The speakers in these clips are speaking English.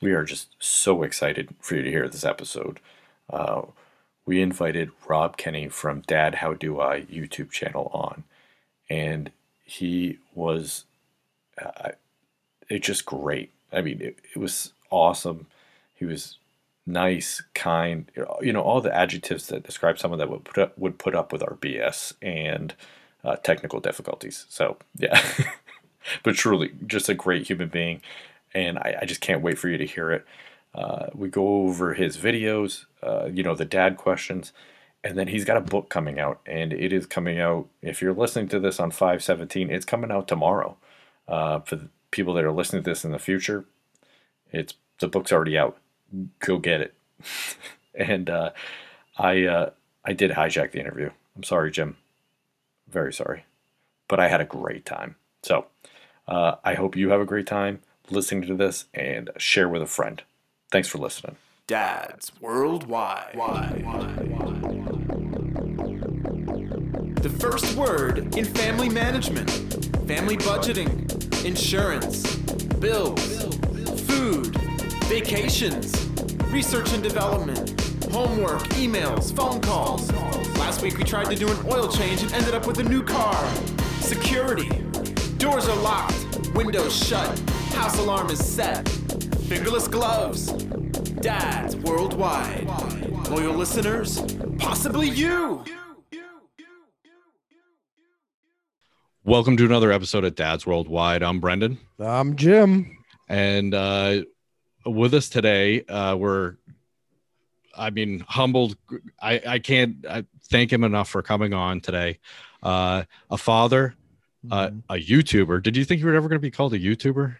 we are just so excited for you to hear this episode. Uh, we invited Rob Kenney from Dad How Do I YouTube channel on, and he was uh, it just great. I mean, it, it was awesome. He was nice, kind, you know, all the adjectives that describe someone that would put up, would put up with our BS and uh, technical difficulties. So yeah, but truly, just a great human being, and I, I just can't wait for you to hear it. Uh, we go over his videos, uh, you know, the dad questions, and then he's got a book coming out, and it is coming out. If you're listening to this on five seventeen, it's coming out tomorrow. Uh, for people that are listening to this in the future, it's the book's already out. Go get it. and uh, I uh, I did hijack the interview. I'm sorry, Jim. Very sorry, but I had a great time. So uh, I hope you have a great time listening to this and share with a friend. Thanks for listening. Dads Worldwide. The first word in family management, family budgeting, insurance, bills, food, vacations, research and development, homework, emails, phone calls. Last week we tried to do an oil change and ended up with a new car. Security. Doors are locked, windows shut, house alarm is set. Fingerless gloves. Dads worldwide. Loyal listeners, possibly you. Welcome to another episode of Dads Worldwide. I'm Brendan. I'm Jim. And uh, with us today, uh, we're, I mean, humbled. I, I can't I thank him enough for coming on today. Uh, a father, uh, Mm-hmm. a YouTuber. Did you think you were ever going to be called a YouTuber?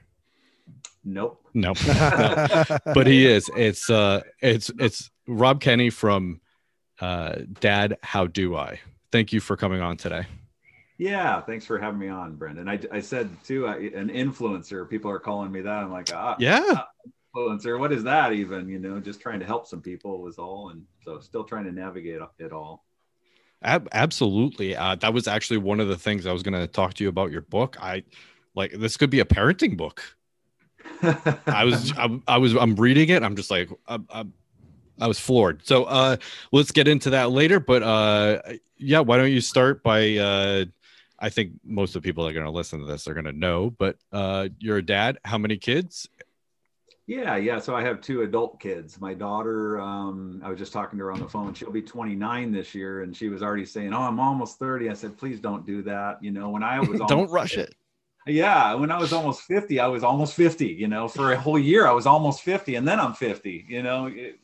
Nope. No, no. but he is. It's uh, it's it's Rob Kenney from uh, Dad. How do I? Thank you for coming on today. Yeah, thanks for having me on, Brendan. I, I said too, I, an influencer. People are calling me that. I'm like, ah, Yeah, influencer. What is that even? You know, just trying to help some people was all, and so still trying to navigate it all. Ab- absolutely. Uh, that was actually one of the things I was going to talk to you about your book. I like this could be a parenting book. I was, I, I was, I'm reading it. I'm just like, I, I, I was floored. So, uh, let's get into that later. But, uh, yeah, why don't you start by, uh, I think most of the people that are going to listen to this are going to know, but, uh, you're a dad. How many kids? Yeah, yeah. So I have two adult kids. My daughter, um, I was just talking to her on the phone. She'll be 29 this year, and she was already saying, "Oh, I'm almost 30." I said, "Please don't do that." You know, when I was Don't rush it. Yeah, when I was almost 50, I was almost 50. You know, for a whole year, I was almost 50, and then I'm 50. You know, it,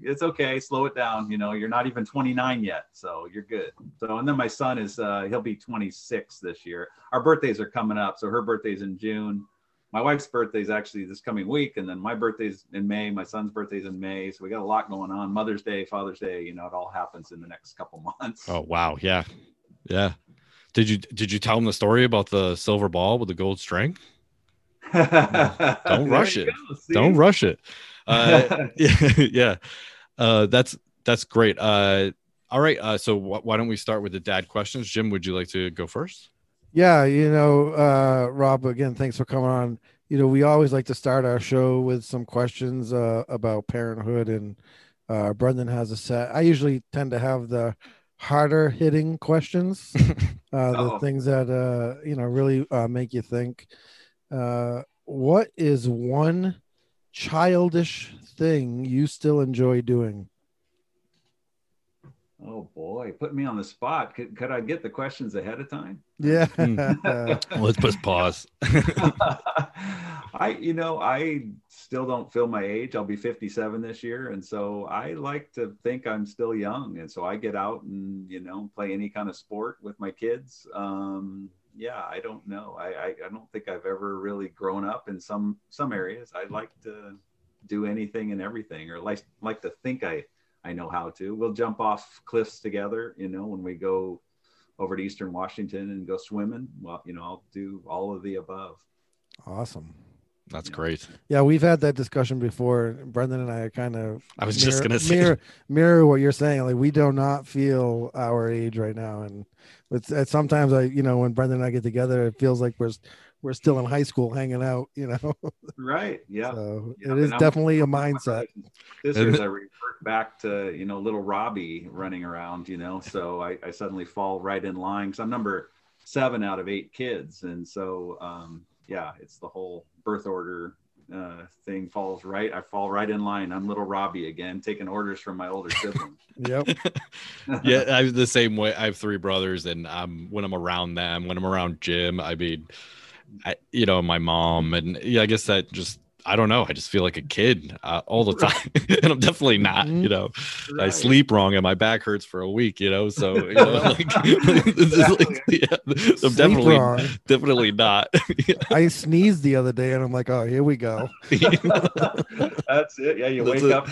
it's okay. Slow it down. You know, you're not even 29 yet, so you're good. So, and then my son is uh, he'll be 26 this year. Our birthdays are coming up, so her birthday's in June. My wife's birthday is actually this coming week, and then my birthday's in May. My son's birthday's in May, so we got a lot going on. Mother's Day, Father's Day, you know, it all happens in the next couple months. Oh, wow. Yeah. Yeah. Did you, did you tell him the story about the silver ball with the gold string? Don't rush it. Don't rush it. Uh, yeah, yeah. Uh, that's that's great. Uh, all right. Uh, so wh- why don't we start with the dad questions? Jim, would you like to go first? Yeah, you know, uh, Rob, again, thanks for coming on. You know, we always like to start our show with some questions uh, about parenthood, and uh, Brendan has a set. I usually tend to have the harder hitting questions, uh, the things that uh, you know really uh, make you think. Uh, what is one childish thing you still enjoy doing? Oh boy, put me on the spot. Could, could I get the questions ahead of time? Yeah, Let's press pause. I, you know, I still don't feel my age. I'll be 57 this year. And so I like to think I'm still young. And so I get out and, you know, play any kind of sport with my kids. Um, yeah, I don't know. I, I, I don't think I've ever really grown up in some, some areas. I like to do anything and everything, or like, like to think I, I know how to. We'll jump off cliffs together, you know, when we go over to Eastern Washington and go swimming. Well, you know, I'll do all of the above. Awesome. That's Yeah. great. Yeah, we've had that discussion before. Brendan and I kind of I was just gonna say- mirror, mirror what you're saying. Like we do not feel our age right now, and it's, it's sometimes I, you know, when Brendan and I get together, it feels like we're we're still in high school hanging out, you know. Right. Yeah. So Yeah, it is and I'm- definitely a mindset. This is I revert back to you know little Robbie running around, you know. So I, I suddenly fall right in line because I'm number seven out of eight kids, and so um, yeah, it's the whole birth order uh, thing falls right. I fall right in line. I'm little Robbie again, taking orders from my older sibling. Yep. yeah, I'm the same way. I have three brothers, and um, when I'm around them, when I'm around Jim, I mean, I, you know, my mom, and yeah, I guess that just, I don't know, I just feel like a kid uh, all the time, and I'm definitely not. Mhm. You know, I sleep wrong, and my back hurts for a week. You know, so you know, like, this is like, yeah, I'm definitely, wrong. definitely not. I sneezed the other day and I'm like, oh, here we go. That's it. Yeah, you That's wake it. up.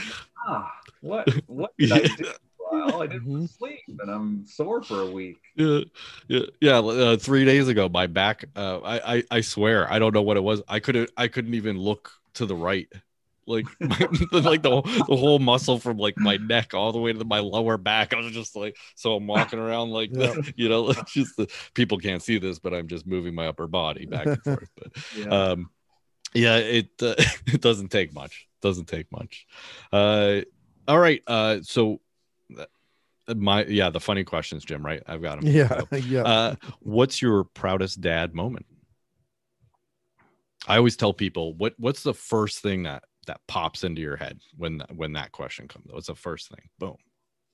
Ah, what? What did I do? All I did Mhm. was sleep, and I'm sore for a week. yeah, yeah, yeah. Uh, three days ago, my back. Uh, I, I, I swear, I don't know what it was. I couldn't, I couldn't even look to the right. Like, my, like the the whole muscle from like my neck all the way to my lower back. I was just like, so I'm walking around like, Yeah. you know, like just the people can't see this, but I'm just moving my upper body back and forth. But Yeah. um, yeah, it uh, it doesn't take much. Doesn't take much. Uh, all right. Uh, so my yeah, the funny questions, Jim. Right, I've got them. Yeah. Yeah. Uh, what's your proudest dad moment? I always tell people what what's the first thing that that pops into your head when when that question comes. What's the first thing? Boom.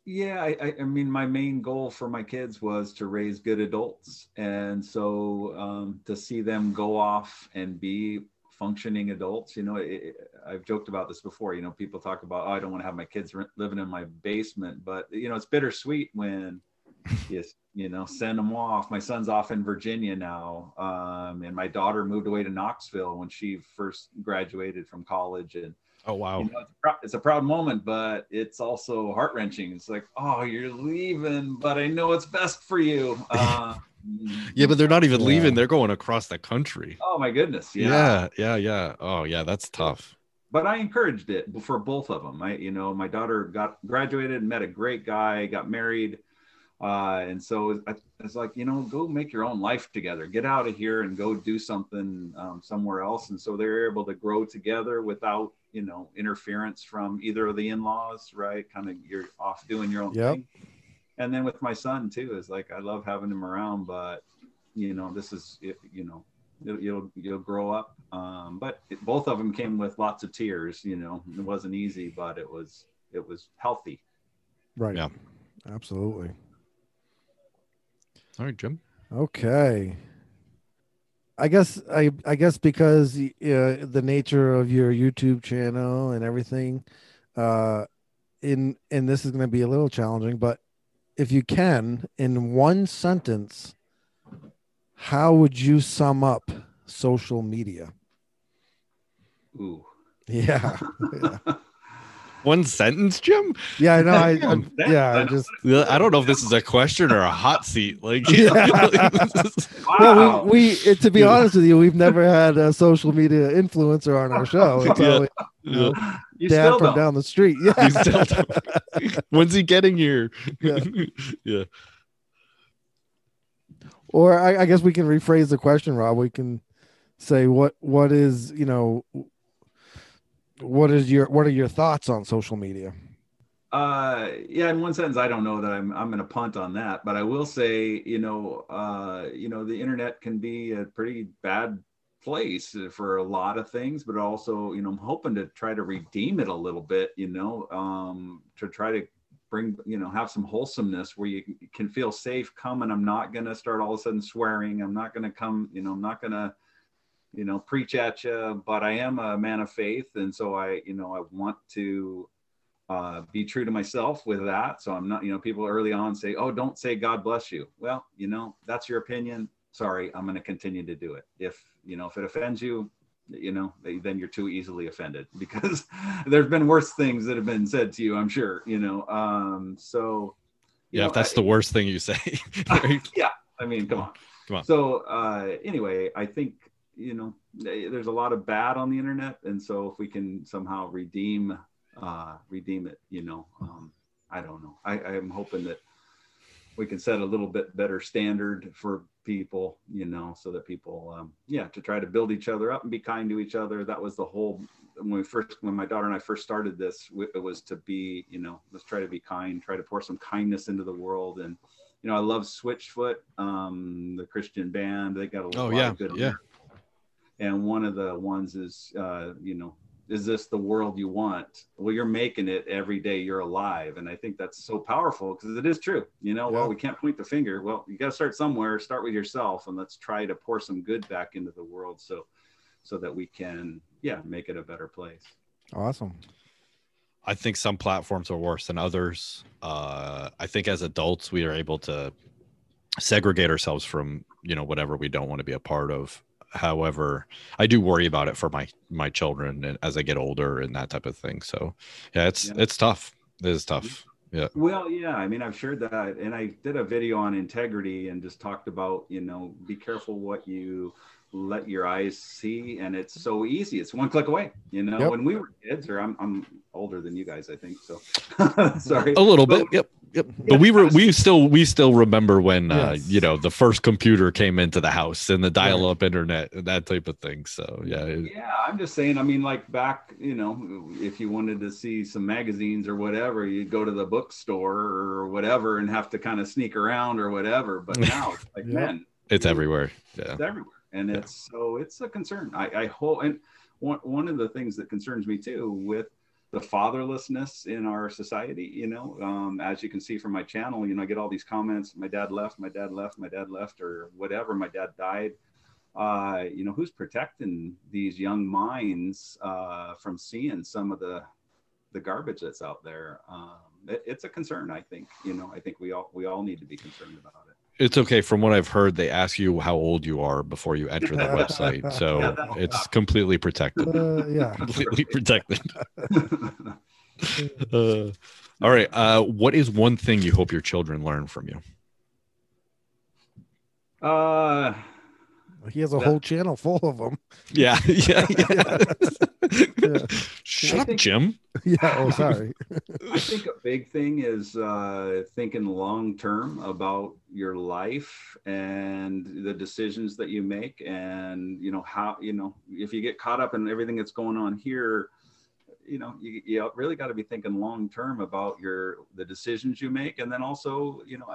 Yeah, I, I, I mean, my main goal for my kids was to raise good adults, and so um, to see them go off and be functioning adults. You know, it, I've joked about this before. You know, people talk about, oh, I don't want to have my kids living in my basement, but you know, it's bittersweet when you you know send them off. My son's off in Virginia now, um, and my daughter moved away to Knoxville when she first graduated from college, and Oh wow. you know, it's, a prou- it's a proud moment, but it's also heart wrenching. It's like, oh, you're leaving, but I know it's best for you. Uh, Yeah, but they're not even Yeah. leaving. They're going across the country. oh my goodness, yeah. Yeah, yeah, yeah. Oh yeah, that's tough. But I encouraged it for both of them. I, you know, my daughter got graduated, met a great guy, got married, uh, and so I- it's like, you know, go make your own life together. Get out of here and go do something um, somewhere else. And so they're able to grow together without, you know, interference from either of the in-laws, right? Kind of you're off doing your own Yep. thing. And then with my son too, is like I love having him around, but you know, this is you know, you'll you'll, you'll grow up. Um, but it, both of them came with lots of tears. You know, it wasn't easy, but it was it was healthy. right. Yeah. Absolutely. All right, Jim. Okay. I guess I I guess because uh, the nature of your YouTube channel and everything, uh, in and this is going to be a little challenging, but if you can, in one sentence, how would you sum up social media? Ooh. Yeah, yeah, One sentence, Jim. yeah. I know. I, I yeah. I just I don't know if this is a question or a hot seat. Like, Yeah. Wow. well, we, we it, to be honest with you, we've never had a social media influencer on our show. It's Yeah. always you know, you dad still from don't. down the street. Yeah. You still don't. When's he getting here? Yeah. yeah. or I, I guess we can rephrase the question, Rob. We can say what what is you know what is your what are your thoughts on social media? Uh, yeah, in one sentence, I don't know that I'm I'm going to punt on that, but I will say, you know, uh, you know, the internet can be a pretty bad place for a lot of things, but also, you know, I'm hoping to try to redeem it a little bit, you know, um, to try to bring, you know, have some wholesomeness where you can feel safe. Come and I'm not going to start all of a sudden swearing. I'm not going to come, you know, I'm not going to you know preach at you but i am a man of faith and so i you know i want to uh, be true to myself with that so i'm not you know people early on say oh don't say god bless you well you know that's your opinion sorry i'm going to continue to do it if you know if it offends you you know then you're too easily offended because there's been worse things that have been said to you i'm sure you know um so you Yeah. know, If that's I- the worst thing you say. yeah i mean come on Come on. so uh anyway i think you know there's a lot of bad on the internet and so if we can somehow redeem uh redeem it you know um i don't know i i'm hoping that we can set a little bit better standard for people, you know, so that people, um, yeah, to try to build each other up and be kind to each other. That was the whole when we first when my daughter and I first started this. It was to be, you know, let's try to be kind, try to pour some kindness into the world and you know, I love Switchfoot, um, the Christian band. They got a Oh lot yeah, of good yeah. And one of the ones is uh, you know is this the world you want well you're making it every day you're alive and i think that's so powerful because it is true you know well we can't point the finger well you got to start somewhere start with yourself and let's try to pour some good back into the world so so that we can yeah make it a better place Awesome. I think some platforms are worse than others. Uh, I think as adults, we are able to segregate ourselves from you know whatever we don't want to be a part of. However, I do worry about it for my my children and as I get older and that type of thing. So yeah, it's Yeah. it's tough. It is tough. Yeah well, yeah, I mean, I've shared that, and I did a video on integrity and just talked about, you know, be careful what you let your eyes see, and it's so easy. It's one click away. You know, Yep. when we were kids, or I'm I'm older than you guys, I think. So, sorry. A little bit. Yep. Yep. But we were we still we still remember when uh, you know the first computer came into the house and the dial-up internet and that type of thing. So yeah, Yeah, I'm just saying. I mean, like back, you know, if you wanted to see some magazines or whatever, you'd go to the bookstore or whatever and have to kind of sneak around or whatever. But now, it's like, Yeah. man, it's everywhere. Yeah. it's everywhere and Yeah. it's so it's a concern i i hope and one, one of the things that concerns me too with the fatherlessness in our society you know? Um, as you can see from my channel you know i get all these comments my dad left my dad left my dad left or whatever my dad died. Uh, you know who's protecting these young minds uh, from seeing some of the the garbage that's out there? Um, it, it's a concern i think you know? I think we all we all need to be concerned about it It's okay. From what I've heard, they ask you how old you are before you enter the website, so Yeah, that's- it's completely protected. Uh, yeah. completely protected. Uh, all right. Uh, what is one thing you hope your children learn from you? uh He has a whole channel full of them. Yeah, yeah, yeah. Yeah. Shut I up, think- Jim. Yeah. Oh, sorry. I think a big thing is uh, thinking long term about your life and the decisions that you make, and you know how you know if you get caught up in everything that's going on here, you know you, you really got to be thinking long term about your the decisions you make, and then also you know.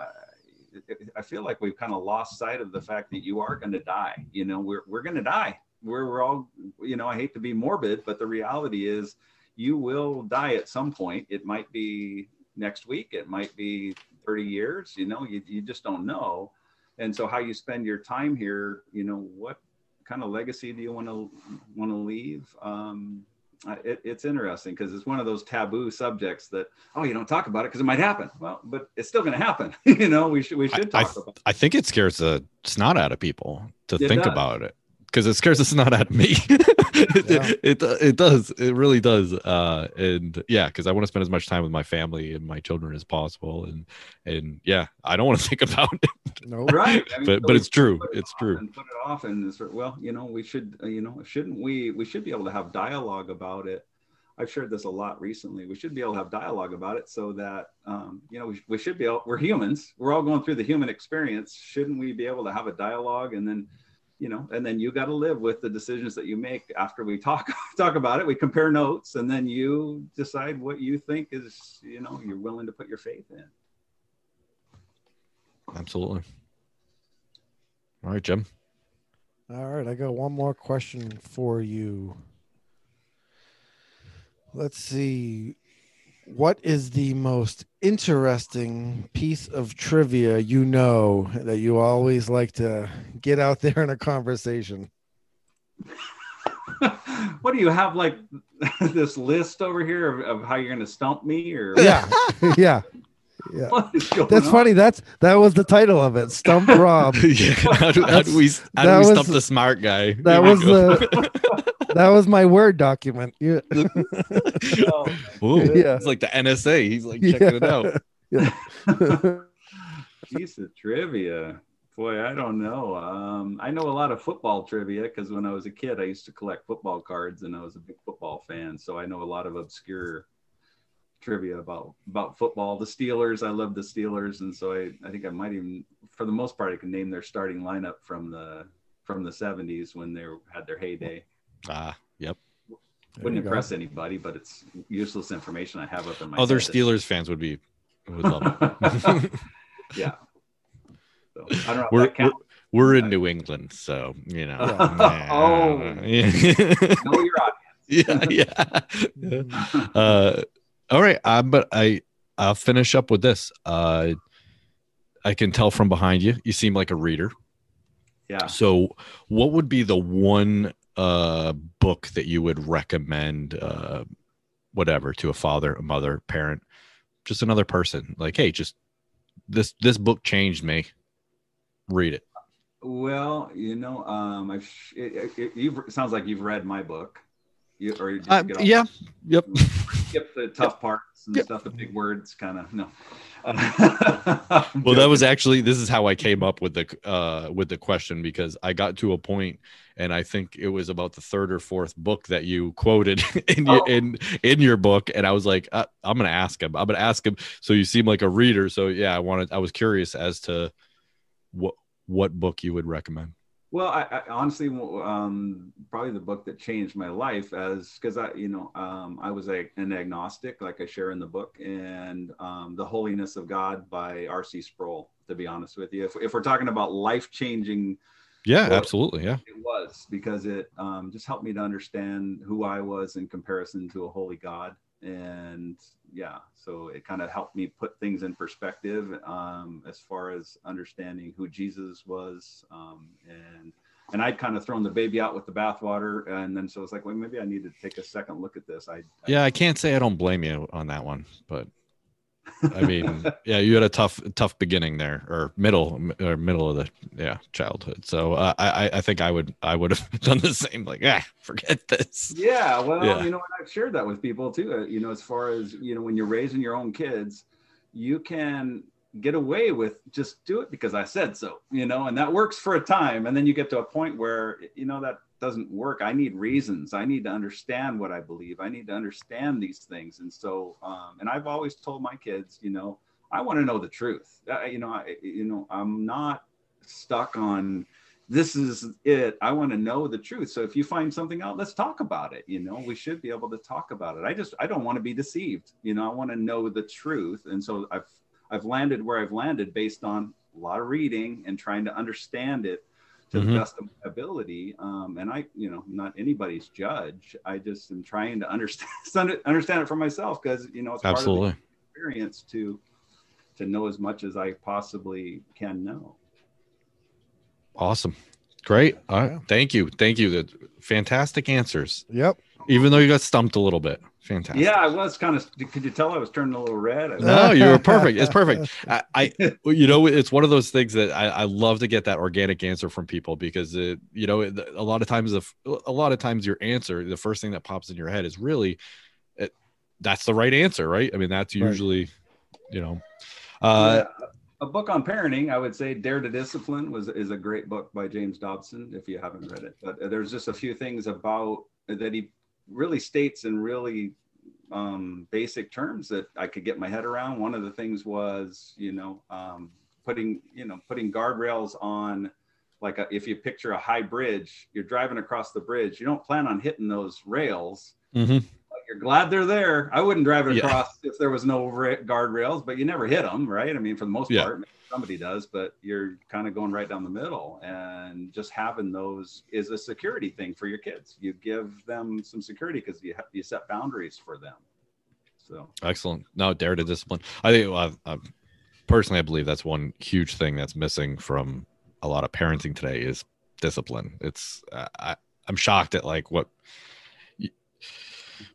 I, feel like we've kind of lost sight of the fact that you are going to die. You know, we're we're going to die. We're we're all, you know, I hate to be morbid, but the reality is you will die at some point. It might be next week, it might be 30 years, you know, you, you just don't know. And so how you spend your time here, you know, what kind of legacy do you want to want to leave? Um, it, it's interesting because it's one of those taboo subjects that oh you don't talk about it because it might happen well but it's still going to happen you know we should we should I- talk about it. I think it scares the snot out of people to It think does. about it because it scares the snot out of me. it, Yeah. it it does. It really does. Uh, and yeah, because I want to spend as much time with my family and my children as possible. And and yeah, I don't want to think about it. No. right I mean, But so but it's true. it It's true. and put it off and sort of, well you know we should uh, you know shouldn't we we should be able to have dialogue about it i've shared this a lot recently we should be able to have dialogue about it so that um, you know we, we should be able we're humans we're all going through the human experience shouldn't we be able to have a dialogue and then you know and then you got to live with the decisions that you make after we talk talk about it we compare notes and then you decide what you think is you know you're willing to put your faith in Absolutely. All right, Jim. All right, I got one more question for you. Let's see. What is the most interesting piece of trivia you know that you always like to get out there in a conversation? what do you have like this list over here of, of how you're going to stump me or Yeah. yeah. Yeah. what is going That's on? funny. That's that was the title of it. Stump Rob. yeah, how do, how do we how do we was- stump the smart guy? That was go. the that was my word document. Yeah. Oh, Yeah. It's like the NSA. He's like checking it out. Yeah. piece of trivia. Boy, I don't know. Um, I know a lot of football trivia because when I was a kid, I used to collect football cards and I was a big football fan. So I know a lot of obscure trivia about about football. The Steelers, I love the Steelers, and so I, I think I might even, for the most part, I can name their starting lineup from the from the '70s when they had their heyday. Ah, yep. Wouldn't you go. impress anybody, but it's useless information I have up in my Other head. Steelers fans would be would love it. yeah. So, I don't know. We're- that counts. We're in New England, so you know. Oh. yeah. Know your yeah, yeah. Uh, all right, uh, but I I'll finish up with this. Uh, I can tell from behind you, you seem like a reader. yeah. So, what would be the one uh, book that you would recommend, uh, whatever, to a father, a mother, parent, just another person? Like, hey, just this this book changed me. Read it. Well, you know, um, it, it, it sounds like you've read my book. You, or you just Uh, get off- yeah. Yep. skip the tough parts and Yep. stuff, the big words, kind of. No. Well, that was actually this is how I came up with the uh with the question because I got to a point and I think it was about the third or fourth book that you quoted in your Oh. in in your book and I was like uh, I'm going to ask him. I'm going to ask him so you seem like a reader so yeah, I wanted I was curious as to what what book you would recommend. Well, I, I honestly, um, probably the book that changed my life as because I, you know, um, I was a, an agnostic, like I share in the book, and um, the Holiness of God by R.C. Sproul. To be honest with you, if, if we're talking about life changing, Yeah, Well- absolutely. Yeah. it was because it um, just helped me to understand who I was in comparison to a holy God, and yeah, so it kind of helped me put things in perspective um, as far as understanding who Jesus was, um, and and I'd kind of thrown the baby out with the bathwater, and then so it's like, well, maybe I need to take a second look at this. I, I Yeah, I can't say I don't blame you on that one, but I mean, yeah, you had a tough, tough beginning there, or middle, or middle of the yeah childhood. So uh, I, I- think I would, I would have done the same. Like, ah, forget this. Yeah, well, Yeah. you know, and I've shared that with people too. Uh, you know, as far as you know, when you're raising your own kids, you can get away with just do it because I said so. You know, and that works for a time, and then you get to a point where you know that doesn't work. I need reasons. I need to understand what I believe. I need to understand these things, and so, um, and I've always told my kids, you know, I want to know the truth. Uh, you know, I, you know, I'm not stuck on this is it. I want to know the truth. So if you find something out, let's talk about it. You know, we should be able to talk about it. I just I don't want to be deceived. You know, I want to know the truth. And so I've I've landed where I've landed based on a lot of reading and trying to understand it to Mhm. the best of my ability. Um, and I, you know, not anybody's judge. I just am trying to understand understand it for myself because you know it's part of the experience to to know as much as I possibly can know. Awesome. Great. All right. Thank you. Thank you. The fantastic answers. Yep. Even though you got stumped a little bit. Fantastic. Yeah, I was kind of. Could you tell I was turning a little red? No, you were perfect. It's perfect. I, I, you know, it's one of those things that I, I love to get that organic answer from people because it, you know, a lot of times, the, a lot of times your answer, the first thing that pops in your head is really, it, that's the right answer, right? I mean, that's Right. usually, you know, uh, Yeah. a book on parenting, I would say Dare to Discipline was is a great book by James Dobson if you haven't read it. But there's just a few things about that he really states in really um, basic terms that I could get my head around. One of the things was, you know, um, putting you know putting guardrails on like a, if you picture a high bridge, you're driving across the bridge. You don't plan on hitting those rails mhm. you're glad they're there. I wouldn't drive it Yeah. across if there was no ra- guardrails, but you never hit them, right? I mean, for the most Yeah. part, somebody does, but you're kind of going right down the middle. And just having those is a security thing for your kids. You give them some security because you you set boundaries for them. So excellent. No, dare to discipline. I think, uh, uh, personally, I believe that's one huge thing that's missing from a lot of parenting today is discipline. It's, I, I'm shocked at like what,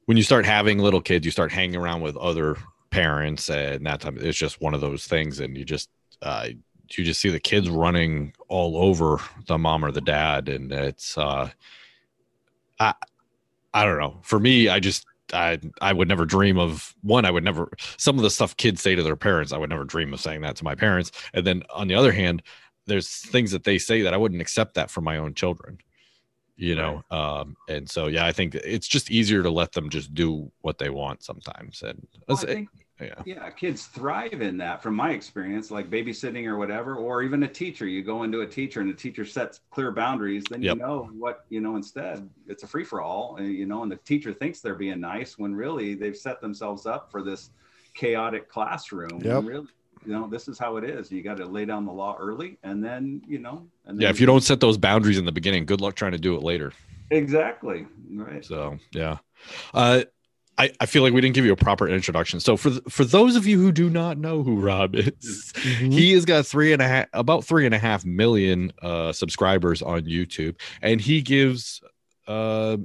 when you start having little kids, you start hanging around with other parents, and that time it's just one of those things, and you just uh, you just see the kids running all over the mom or the dad, and it's uh, I I don't know. For me, I just I I would never dream of one. I would never some of the stuff kids say to their parents. I would never dream of saying that to my parents. And then on the other hand, there's things that they say that I wouldn't accept that from my own children. you know um and so yeah i think it's just easier to let them just do what they want sometimes and Well, I think, yeah yeah, kids thrive in that from my experience, like babysitting or whatever, or even a teacher. You go into a teacher and the teacher sets clear boundaries, then Yep. you know what, you know, instead it's a free for all, you know, and the teacher thinks they're being nice when really they've set themselves up for this chaotic classroom. Yep. Really, you know, this is how it is. You got to lay down the law early and then, you know, and yeah if you don't set those boundaries in the beginning good luck trying to do it later exactly right. So yeah, uh, I I feel like we didn't give you a proper introduction. So for th- for those of you who do not know who Rob is, Mhm. he has got three and a half about three and a half million uh, subscribers on YouTube, and he gives uh,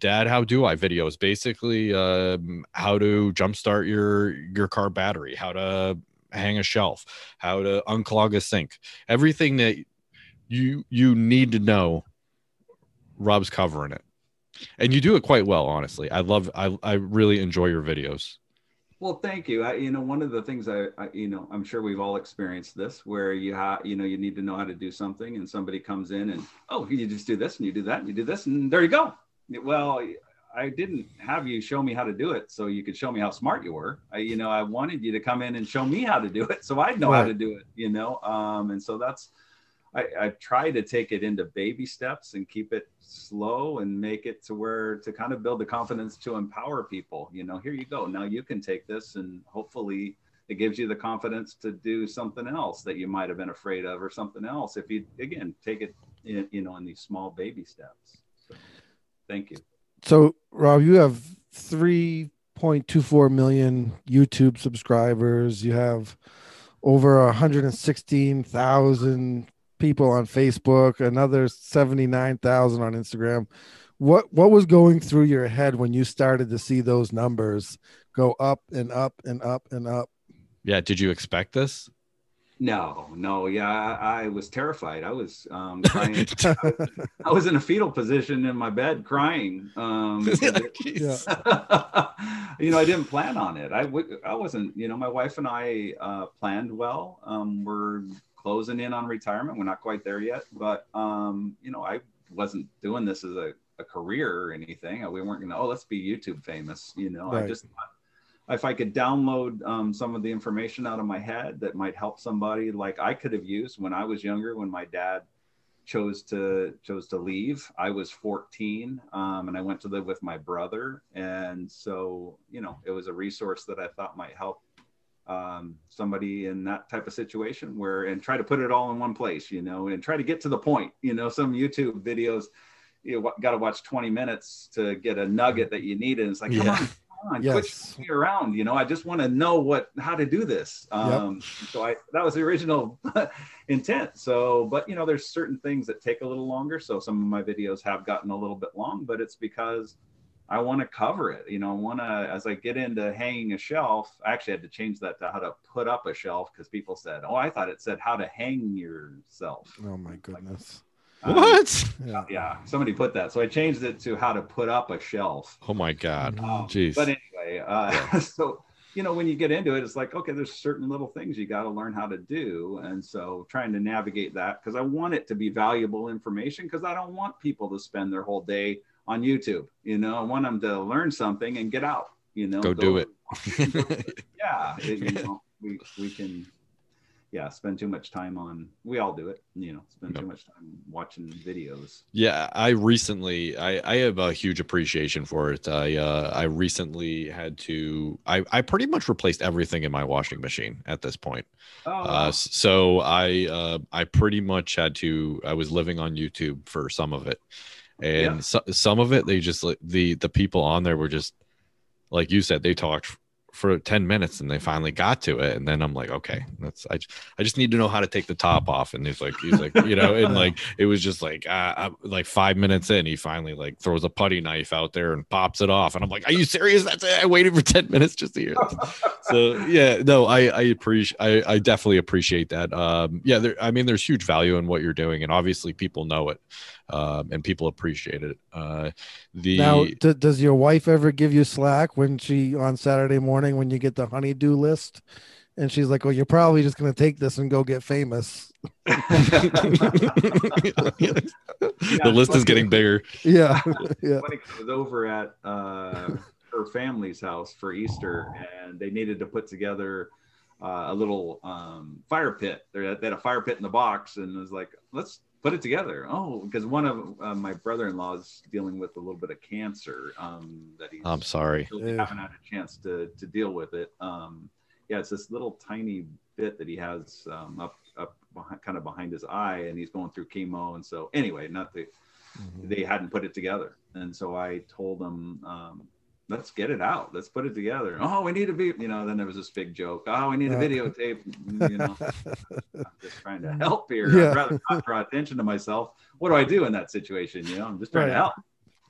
Dad, how do I videos? Basically, um, how to jumpstart your your car battery, how to hang a shelf, how to unclog a sink, everything that you you need to know. Rob's covering it and you do it quite well honestly i love i, I really enjoy your videos Well, thank you. I, you know, one of the things I, I, you know, I'm sure we've all experienced this, where you have, you know, you need to know how to do something, and somebody comes in and, oh, you just do this and you do that and you do this, and there you go. Well, I didn't have you show me how to do it so you could show me how smart you were. I, you know, I wanted you to come in and show me how to do it so I'd know how to do it. You know, um, and so that's. I, I try to take it into baby steps and keep it slow and make it to where to kind of build the confidence to empower people. You know, here you go. Now you can take this and hopefully it gives you the confidence to do something else that you might have been afraid of or something else if you again take it in, you know in these small baby steps. So, thank you. So, Rob, you have 3.24 million YouTube subscribers. You have over 116,000 people on Facebook, another 79,000 on Instagram. What what was going through your head when you started to see those numbers go up and up and up and up? yeah did you expect this No, no, yeah, I, I was terrified. I was um, crying. I was in a fetal position in my bed crying. Um, Jeez. you know, I didn't plan on it. I w- I wasn't, you know, my wife and I uh, planned well. Um, we're closing in on retirement. We're not quite there yet, but, um, you know, I wasn't doing this as a, a career or anything. We weren't going to, oh, let's be YouTube famous. You know, I just thought if I could download um, some of the information out of my head that might help somebody like I could have used when I was younger, when my dad chose to chose to leave i was 14 um, and i went to live with my brother and so you know it was a resource that i thought might help um, somebody in that type of situation where and try to put it all in one place you know and try to get to the point you know some youtube videos you got to watch 20 minutes to get a nugget that you need and it's like come Yeah. on come on Yes. quit me around you know i just want to know what how to do this um, so i that was the original intent. So, but you know, there's certain things that take a little longer. So some of my videos have gotten a little bit long, but it's because I want to cover it. You know, I want to, as I get into hanging a shelf, I actually had to change that to how to put up a shelf because people said, oh, I thought it said how to hang yourself. Oh my goodness. Um, what Yeah. yeah, somebody put that. So I changed it to how to put up a shelf. oh my god Um, jeez But anyway, uh, so you know, when you get into it, it's like, okay, there's certain little things you got to learn how to do, and so trying to navigate that because I want it to be valuable information because I don't want people to spend their whole day on YouTube. You know, I want them to learn something and get out. You know, Go do it. yeah, it- you know, we we can. Yeah, spend too much time on. We all do it, you know. Spend Yep. too much time watching videos. Yeah, I recently I, I have a huge appreciation for it. I uh, I recently had to I, I pretty much replaced everything in my washing machine at this point. Oh, Uh, so I uh, I pretty much had to I was living on YouTube for some of it, and Yeah. so, some of it they just like the the people on there were just like you said they talked for 10 minutes and they finally got to it. And then i'm like okay that's i, I just need to know how to take the top off. And he's like he's like you know and like it was just like uh, uh, like five minutes in he finally like throws a putty knife out there and pops it off. And i'm like are you serious? That's it? I waited for 10 minutes just to hear this. so yeah no i i appreciate I, I definitely appreciate that. Um yeah there i mean there's huge value in what you're doing and obviously people know it um and people appreciate it. Uh the Now, d- does your wife ever give you slack when she on Saturday morning when you get the honeydew list and she's like, "Well, you're probably just gonna take this and go get famous." the list is getting bigger. Yeah, yeah, Funny, 'cause I was over at uh, her family's house for Easter, and they needed to put together uh, a little um, fire pit. They had, they had a fire pit in the box, and it was like, let's put it together. Oh, because one of uh, my brother-in-law is dealing with a little bit of cancer um, that he's I'm sorry. still Yeah. haven't had a chance to to deal with it. Um, yeah, it's this little tiny bit that he has um, up up behind, kind of behind his eye, and he's going through chemo. And so, anyway, not the Mm-hmm. they hadn't put it together, and so I told them. Um, Let's get it out. Let's put it together. Oh, we need a be, you know. Then there was this big joke. Oh, we need a videotape. You know, I'm just trying to help here. Yeah. I'd rather not draw attention to myself. What do I do in that situation? You know, I'm just trying Right. to help.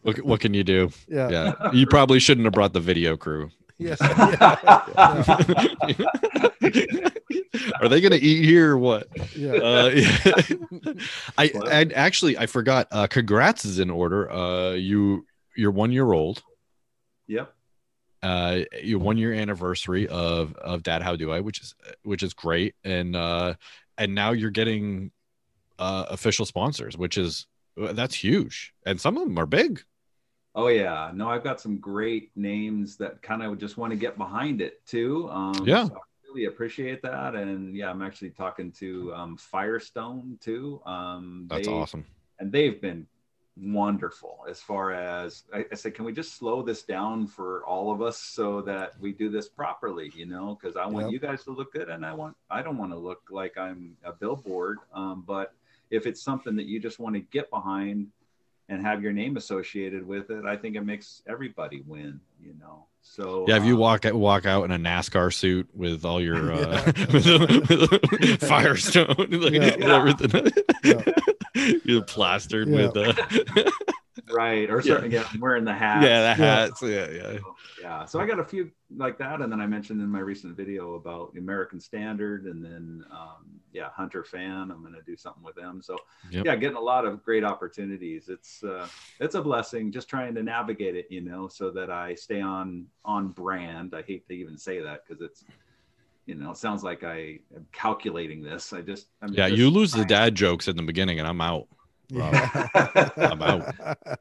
What, what can you do? yeah, Yeah, you probably shouldn't have brought the video crew. yes, Are they gonna eat here or what? yeah. Uh, yeah. I, I actually I forgot. Uh, congrats is in order. Uh, you you're one year old. Yep. Uh, your one year anniversary of of Dad How Do I, which is which is great, and uh, and now you're getting uh official sponsors, which is that's huge, and some of them are big. Oh yeah, no, I've got some great names that kind of just want to get behind it too. Um, Yeah. so I really appreciate that, and yeah, I'm actually talking to um, Firestone too. Um, That's they- awesome. and they've been wonderful as far as I, I said, can we just slow this down for all of us so that we do this properly? You know, because I want Yep. you guys to look good, and I want I don't want to look like I'm a billboard. Um, but if it's something that you just want to get behind and have your name associated with it, I think it makes everybody win. You know, so Yeah, if you um, walk walk out in a NASCAR suit with all your uh, Yeah. Firestone, like, Yeah. everything, you're plastered with uh, right or Yeah. certain yeah, I'm wearing the hat. yeah, the Yeah. hats, yeah, yeah. yeah so i got a few like that and then i mentioned in my recent video about the american standard and then um, yeah hunter fan i'm going to do something with them so Yep. yeah getting a lot of great opportunities it's uh, it's a blessing just trying to navigate it you know so that i stay on on brand i hate to even say that because it's you know it sounds like i am calculating this i just I'm Yeah, just you lose the dad jokes in the beginning, and I'm out. Yeah. I'm out.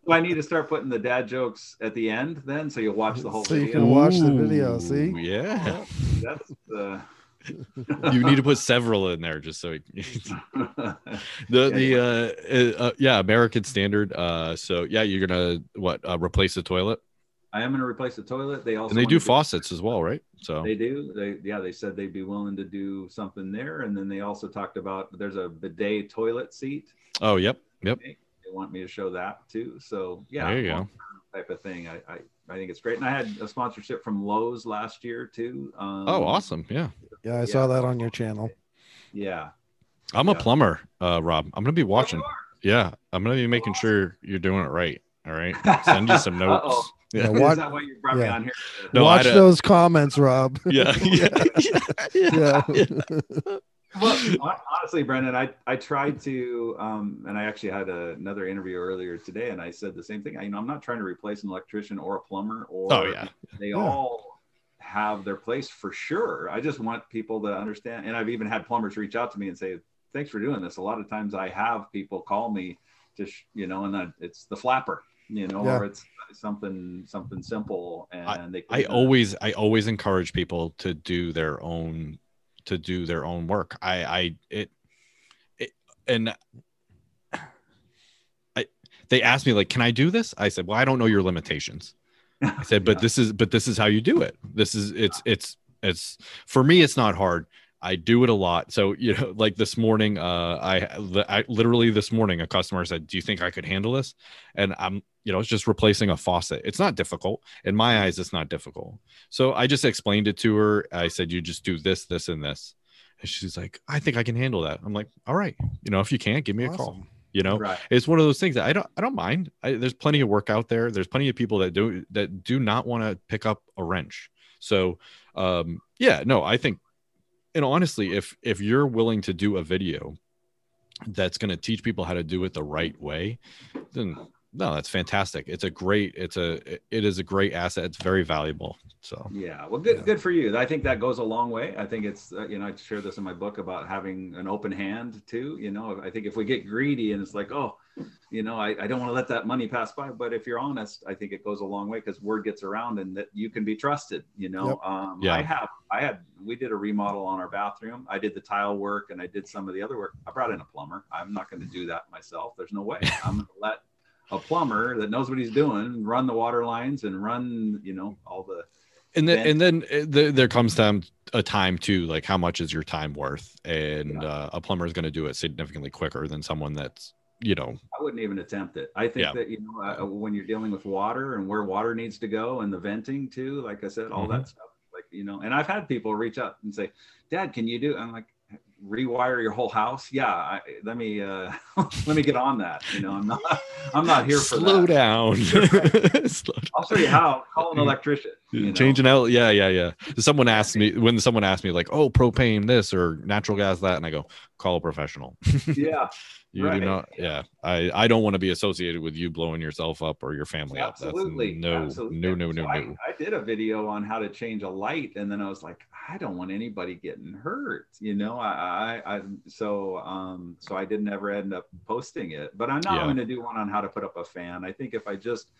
Do I need to start putting the dad jokes at the end then so you'll watch the whole So you can watch the video, see? Yeah, that's the you need to put several in there just so it- the the uh, uh, uh yeah American Standard. Uh, so yeah, you're gonna what uh, replace the toilet, I am going to replace the toilet. They also and they wanna do faucets as well, right? So They do. They yeah. They said they'd be willing to do something there, and then they also talked about there's a bidet toilet seat. oh yep, yep. They want me to show that too. So yeah, There you go. type of thing. I, I I think it's great, and I had a sponsorship from Lowe's last year too. Um, Oh, awesome. Yeah. Yeah, I saw that on your channel. Yeah. I'm a plumber, uh, Rob. I'm gonna be watching. Oh, Yeah, I'm gonna be making sure you're doing it right. All right. Send you some notes. Uh-oh. Yeah. Yeah, Watch- that why you brought me yeah. on here? No, Watch I'd, those comments, Rob. Yeah. Yeah. Well, honestly, Brendan, I, I tried to, um, and I actually had a, another interview earlier today, and I said the same thing. I, you know, I'm not trying to replace an electrician or a plumber, or Oh, yeah. they Yeah. all have their place for sure. I just want people to understand, and I've even had plumbers reach out to me and say, "Thanks for doing this." A lot of times, I have people call me, just you know, and then it's the flapper, you know, Yeah. or it's something something simple, and they. I always I always encourage people to do their own to do their own work. I I it, it and I they asked me like, "Can I do this?" I said, "Well, I don't know your limitations." I said, "But Yeah. this is but this is how you do it. This is it's it's it's for me it's not hard. I do it a lot. So, you know, like this morning uh I, I literally this morning a customer said, "Do you think I could handle this?" And I'm you know, it's just replacing a faucet. It's not difficult. In my eyes, it's not difficult. So I just explained it to her. I said, you just do this, this, and this. And she's like, I think I can handle that. I'm like, all right. You know, if you can't, give me a call. You know, right. it's one of those things that I don't I don't mind. I, there's plenty of work out there. There's plenty of people that do that do not want to pick up a wrench. So um yeah, no, I think and honestly, if if you're willing to do a video that's going to teach people how to do it the right way, then no, that's fantastic. It's a great, it's a, it is a great asset. It's very valuable. So Yeah, well, good, good for you. I think that goes a long way. I think it's, uh, you know, I share this in my book about having an open hand too. You know, I think if we get greedy and it's like, oh, you know, I, I don't want to let that money pass by. But if you're honest, I think it goes a long way because word gets around and that you can be trusted. You know, Yep. um, Yeah. I have, I had, we did a remodel on our bathroom. I did the tile work and I did some of the other work. I brought in a plumber. I'm not going to do that myself. There's no way. I'm going to let a plumber that knows what he's doing run the water lines and run, you know, all the and then and then uh, there, there comes time a time too like how much is your time worth and Yeah. uh, a plumber is going to do it significantly quicker than someone that's you know I wouldn't even attempt it. I think Yeah. that you know uh, when you're dealing with water and where water needs to go and the venting too, like I said, all Mm-hmm. that stuff. Like you know, and I've had people reach out and say, "Dad, can you do?" I'm like, "Rewire your whole house?" Yeah, I, let me uh, let me get on that. You know, I'm not I'm not here for slow that. down Slow I'll show you how. Call an electrician. You know? changing out yeah yeah yeah someone asked me when someone asked me like oh propane this or natural gas that and i go call a professional Yeah, you Right. do not yeah i i don't want to be associated with you blowing yourself up or your family absolutely. up that's no absolutely. no no no So I, no I did a video on how to change a light, and then I was like, I don't want anybody getting hurt. You know, I, I, I so, um, so I didn't ever end up posting it. But I'm not Yeah. going to do one on how to put up a fan. I think if I just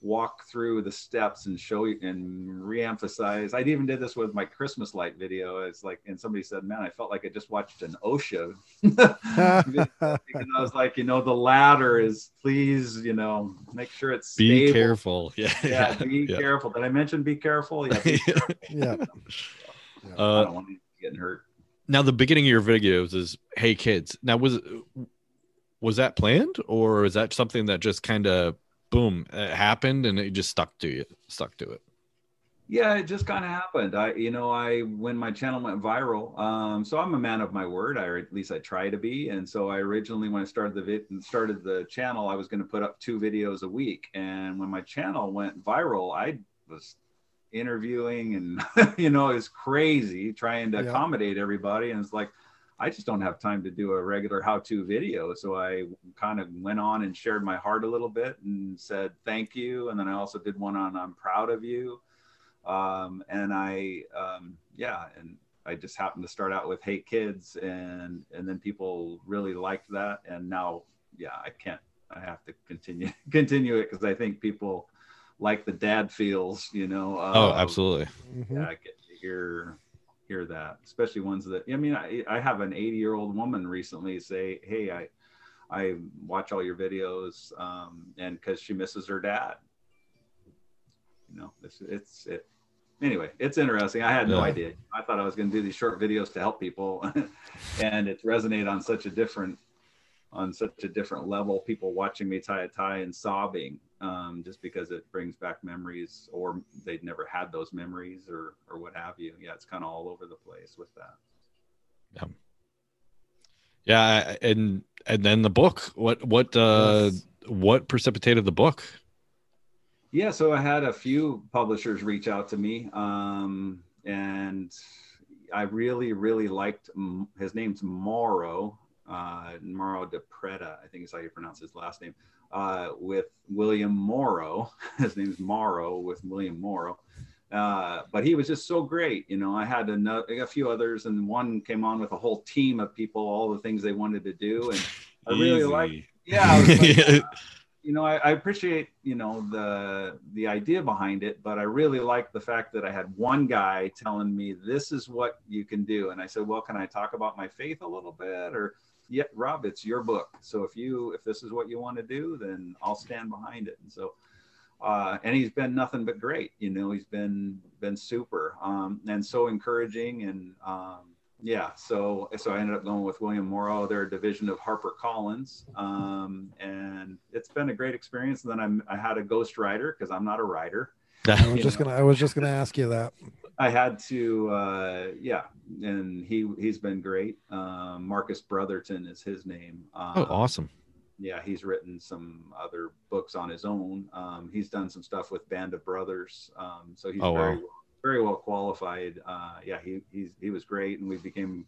walk through the steps and show you and re-emphasize. I even did this with my Christmas light video. It's like, and somebody said, "Man, I felt like I just watched an OSHA." because I was like, you know, the ladder is please, you know, make sure it's be stable. careful yeah Yeah, be yeah. careful. Did I mention be careful? Yeah, be careful. yeah. I uh, don't want getting hurt. now the beginning of your videos is hey kids now was was that planned or is that something that just kind of boom it happened and it just stuck to you stuck to it Yeah, it just kind of happened. I, you know, I when my channel went viral. Um, so I'm a man of my word, I, or at least I try to be. And so I originally, when I started the vid, started the channel, I was going to put up two videos a week. And when my channel went viral, I was interviewing, and you know, it's crazy trying to Yeah. accommodate everybody. And it's like, I just don't have time to do a regular how-to video. So I kind of went on and shared my heart a little bit and said thank you. And then I also did one on I'm proud of you um, and I, um, yeah, and I just happened to start out with hate Kids," and and then people really liked that, and now, yeah, I can't, I have to continue continue it because I think people like the dad feels, you know. oh absolutely Mhm. Yeah, I get to hear hear that, especially ones that I mean, I, I have an 80 year old woman recently say, "Hey, I." I watch all your videos, um, and because she misses her dad, you know, it's it's it. Anyway, it's interesting. I had no Yeah. idea. I thought I was going to do these short videos to help people, and it's resonate on such a different on such a different level. People watching me tie a tie and sobbing um, just because it brings back memories, or they'd never had those memories, or or what have you. Yeah, it's kind of all over the place with that. yeah yeah and and then the book what what uh Yes. what precipitated the book Yeah, so I had a few publishers reach out to me, um, and I really, really liked his name's Mauro, uh, Mauro DiPreta, I think is how you pronounce his last name, uh, with William Morrow. his name's Morrow with William Morrow. Uh, but he was just so great. You know, I had a, a few others, and one came on with a whole team of people, all the things they wanted to do. And I really like yeah, like, you know, I, I appreciate you know the the idea behind it, but I really like the fact that I had one guy telling me this is what you can do, and I said, well, can I talk about my faith a little bit, or yeah, Rob, it's your book, so if you if this is what you want to do, then I'll stand behind it, and so. Uh, and he's been nothing but great, you know. He's been been super, um, and so encouraging, and um, yeah so so i ended up going with william morrow they're a division of harper collins um, and it's been a great experience and then I'm, i had a ghost writer because i'm not a writer I was just know. gonna I was just gonna ask you that. I had to uh, yeah and he he's been great. Um, marcus brotherton is his name. Um, oh awesome. yeah he's written some other books on his own. Um, he's done some stuff with band of brothers. Um, so he's Oh, very wow. well, very well qualified. Uh, yeah he he's, he was great and we became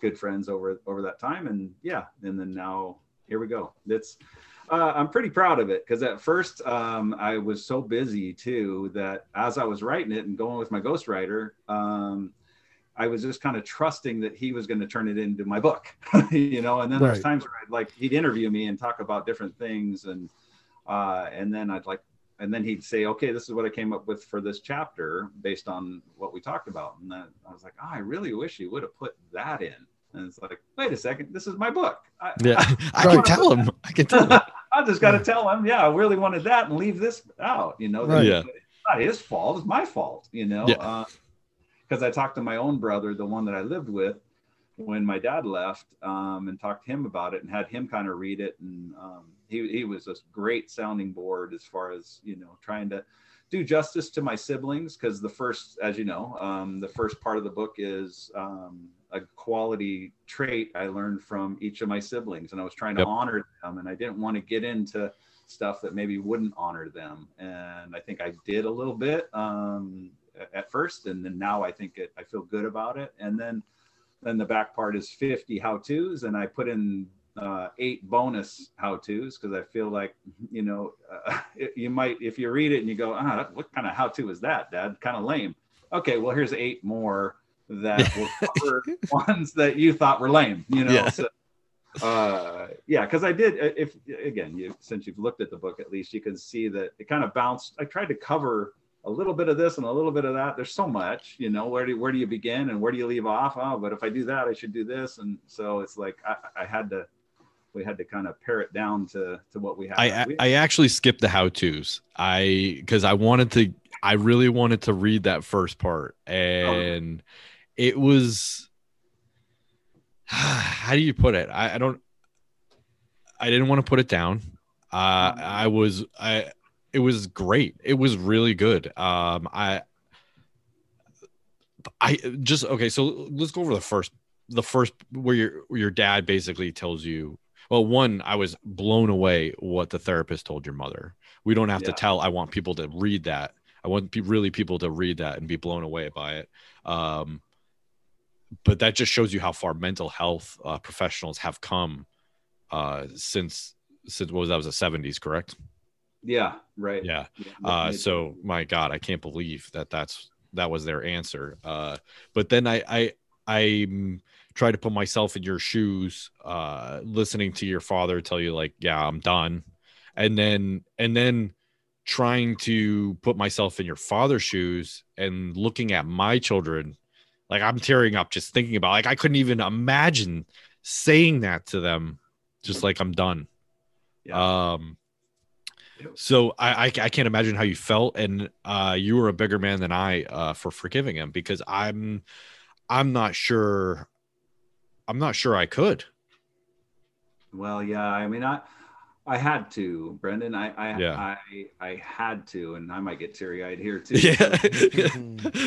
good friends over over that time. And yeah and then now here we go. It's uh, I'm pretty proud of it because at first um, I was so busy too that as I was writing it and going with my ghostwriter, um, I was just kind of trusting that he was going to turn it into my book, you know. And then Right. there's times where I'd like he'd interview me and talk about different things, and uh, and then I'd like, and then he'd say, okay, this is what I came up with for this chapter based on what we talked about, and then I was like, oh, I really wish he would have put that in. And it's like, wait a second, this is my book. I, Yeah, I Right. can tell him. I can tell him. I just got to tell him, yeah, I really wanted that and leave this out, you know. Right. Yeah. It's not his fault, it's my fault, you know. Yeah. Because I talked to my own brother, the one that I lived with, when my dad left, um, and talked to him about it and had him kind of read it. And um, he, he was a great sounding board as far as, you know, trying to do justice to my siblings. Because the first, as you know, um, the first part of the book is um, a quality trait I learned from each of my siblings. And I was trying Yep. to honor them. And I didn't want to get into stuff that maybe wouldn't honor them. And I think I did a little bit um, at first. And then now I think it, I feel good about it. And then then the back part is 50 how to's. And I put in uh, eight bonus how to's because I feel like, you know, uh, you might, if you read it and you go, ah, that- what kind of how to is that, Dad? Kind of lame. Okay, well, here's eight more that will cover ones that you thought were lame, you know? Yeah. So, uh yeah because i did uh, if again you since you've looked at the book at least you can see that it kind of bounced i tried to cover a little bit of this and a little bit of that there's so much you know where do where do you begin and where do you leave off oh but if i do that i should do this and so it's like i, I had to we had to kind of pare it down to to what we had I We- I actually skipped the how tos. I because I wanted to. I really wanted to read that first part, and it was. How do you put it? I, I don't. I didn't want to put it down. Uh, I was. I. It was great. It was really good. Um, I. I just okay. So let's go over the first. The first where your where your dad basically tells you well, one, I was blown away what the therapist told your mother. We don't have to tell. I want people to read that. I want pe- really people to read that and be blown away by it. Um, but that just shows you how far mental health uh, professionals have come uh, since since what was that was the seventies, correct? yeah right Yeah. Yeah, Uh, so my God, I can't believe that that's that was their answer. Uh, but then I I I mm, try to put myself in your shoes, uh, listening to your father tell you like, yeah, I'm done, and then and then trying to put myself in your father's shoes and looking at my children, like I'm tearing up just thinking about like I couldn't even imagine saying that to them, just like I'm done. yeah. Um, so I, I I can't imagine how you felt, and uh, you were a bigger man than I uh, for forgiving him because I'm I'm not sure I'm not sure I could. Well, yeah, I mean, I I had to, Brendan. I I Yeah. I, I had to, and I might get teary eyed here too. Yeah.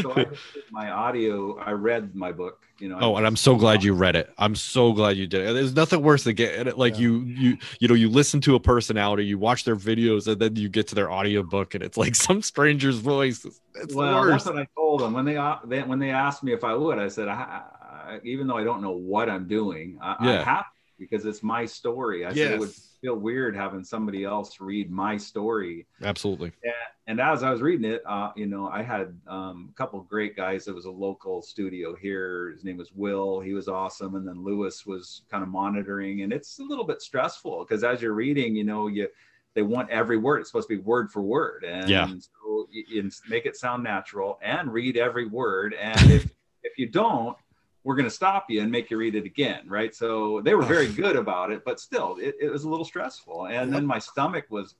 so I just my audio. I read my book. You know. I oh, and I'm so glad you read it. I'm so glad you did it. There's nothing worse than get it. Like Yeah. you, you, you know, you listen to a personality, you watch their videos, and then you get to their audio book, and it's like some stranger's voice. It's well, the that's what I told them when they, uh, they when they asked me if I would. I said, I, I, even though I don't know what I'm doing, I, I Yeah. have because it's my story. I said it would feel weird having somebody else read my story. Absolutely. Yeah. And as I was reading it, uh, you know, I had um, a couple great guys. There was a local studio here. His name was Will. He was awesome, and then Lewis was kind of monitoring. And it's a little bit stressful because as you're reading, you know, you they want every word. It's supposed to be word for word, and Yeah. so you, you make it sound natural and read every word. And if if you don't, we're going to stop you and make you read it again, right? So they were very good about it, but still, it, it was a little stressful. And then my stomach was.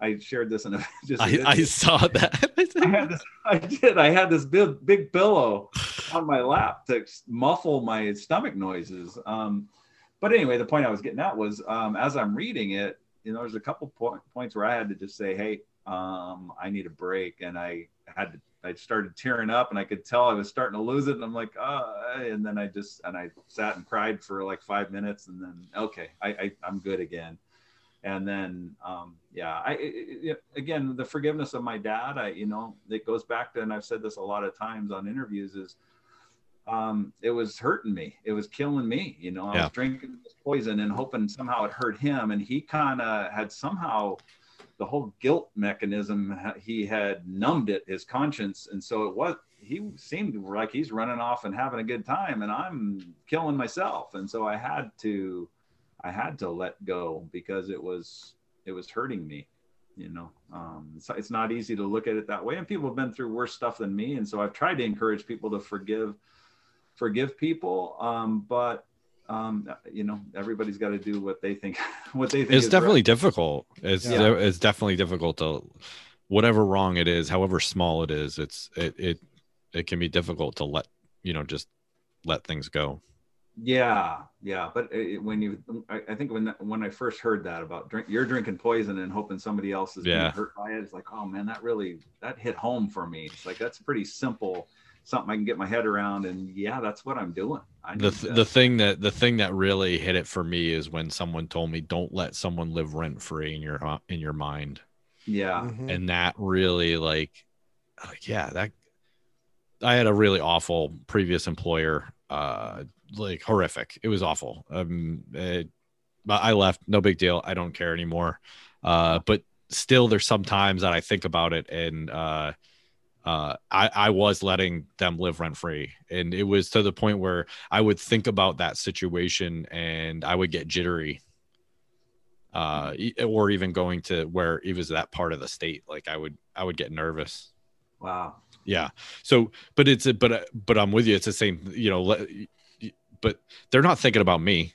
I shared this in a just. I. I saw that. I had this. I did. I had this big big pillow on my lap to muffle my stomach noises. Um, but anyway, the point I was getting at was um, as I'm reading it, you know, there's a couple point, points where I had to just say, "Hey, um, I need a break," and I had to. I started tearing up, and I could tell I was starting to lose it. And I'm like, uh, and then I just and I sat and cried for like five minutes, and then okay, I, I I'm good again and then um, yeah i it, again the forgiveness of my dad i you know it goes back to and i've said this a lot of times on interviews is um, it was hurting me. It was killing me. You know, I Yeah. was drinking this poison and hoping somehow it hurt him. And he kind of had somehow the whole guilt mechanism he had numbed it, his conscience. And so it was, he seemed like he's running off and having a good time and I'm killing myself. And so I had to, I had to let go because it was, it was hurting me. You know, um, it's, it's not easy to look at it that way. And people have been through worse stuff than me. And so I've tried to encourage people to forgive forgive people um but um you know everybody's got to do what they think what they think it's definitely right. difficult it's Yeah. de- it's definitely difficult to whatever wrong it is however small it is it's it it it can be difficult to let you know just let things go yeah yeah but it, when you I, I think when when i first heard that about drink you're drinking poison and hoping somebody else is Yeah. being hurt by it it's like oh man that really that hit home for me it's like that's pretty simple something i can get my head around and yeah that's what i'm doing the th- to- the thing that the thing that really hit it for me is when someone told me don't let someone live rent free in your uh, in your mind. Yeah. Mhm. and that really like like yeah that i had a really awful previous employer uh like horrific. It was awful. Um it, but i left. No big deal. I don't care anymore. Uh but still there's some times that i think about it and uh uh, I, I was letting them live rent free. And it was to the point where I would think about that situation and I would get jittery. Uh, or even going to where it was that part of the state, like I would, I would get nervous. wow Yeah. So, but it's a, but, uh, but I'm with you. It's the same, you know, but they're not thinking about me.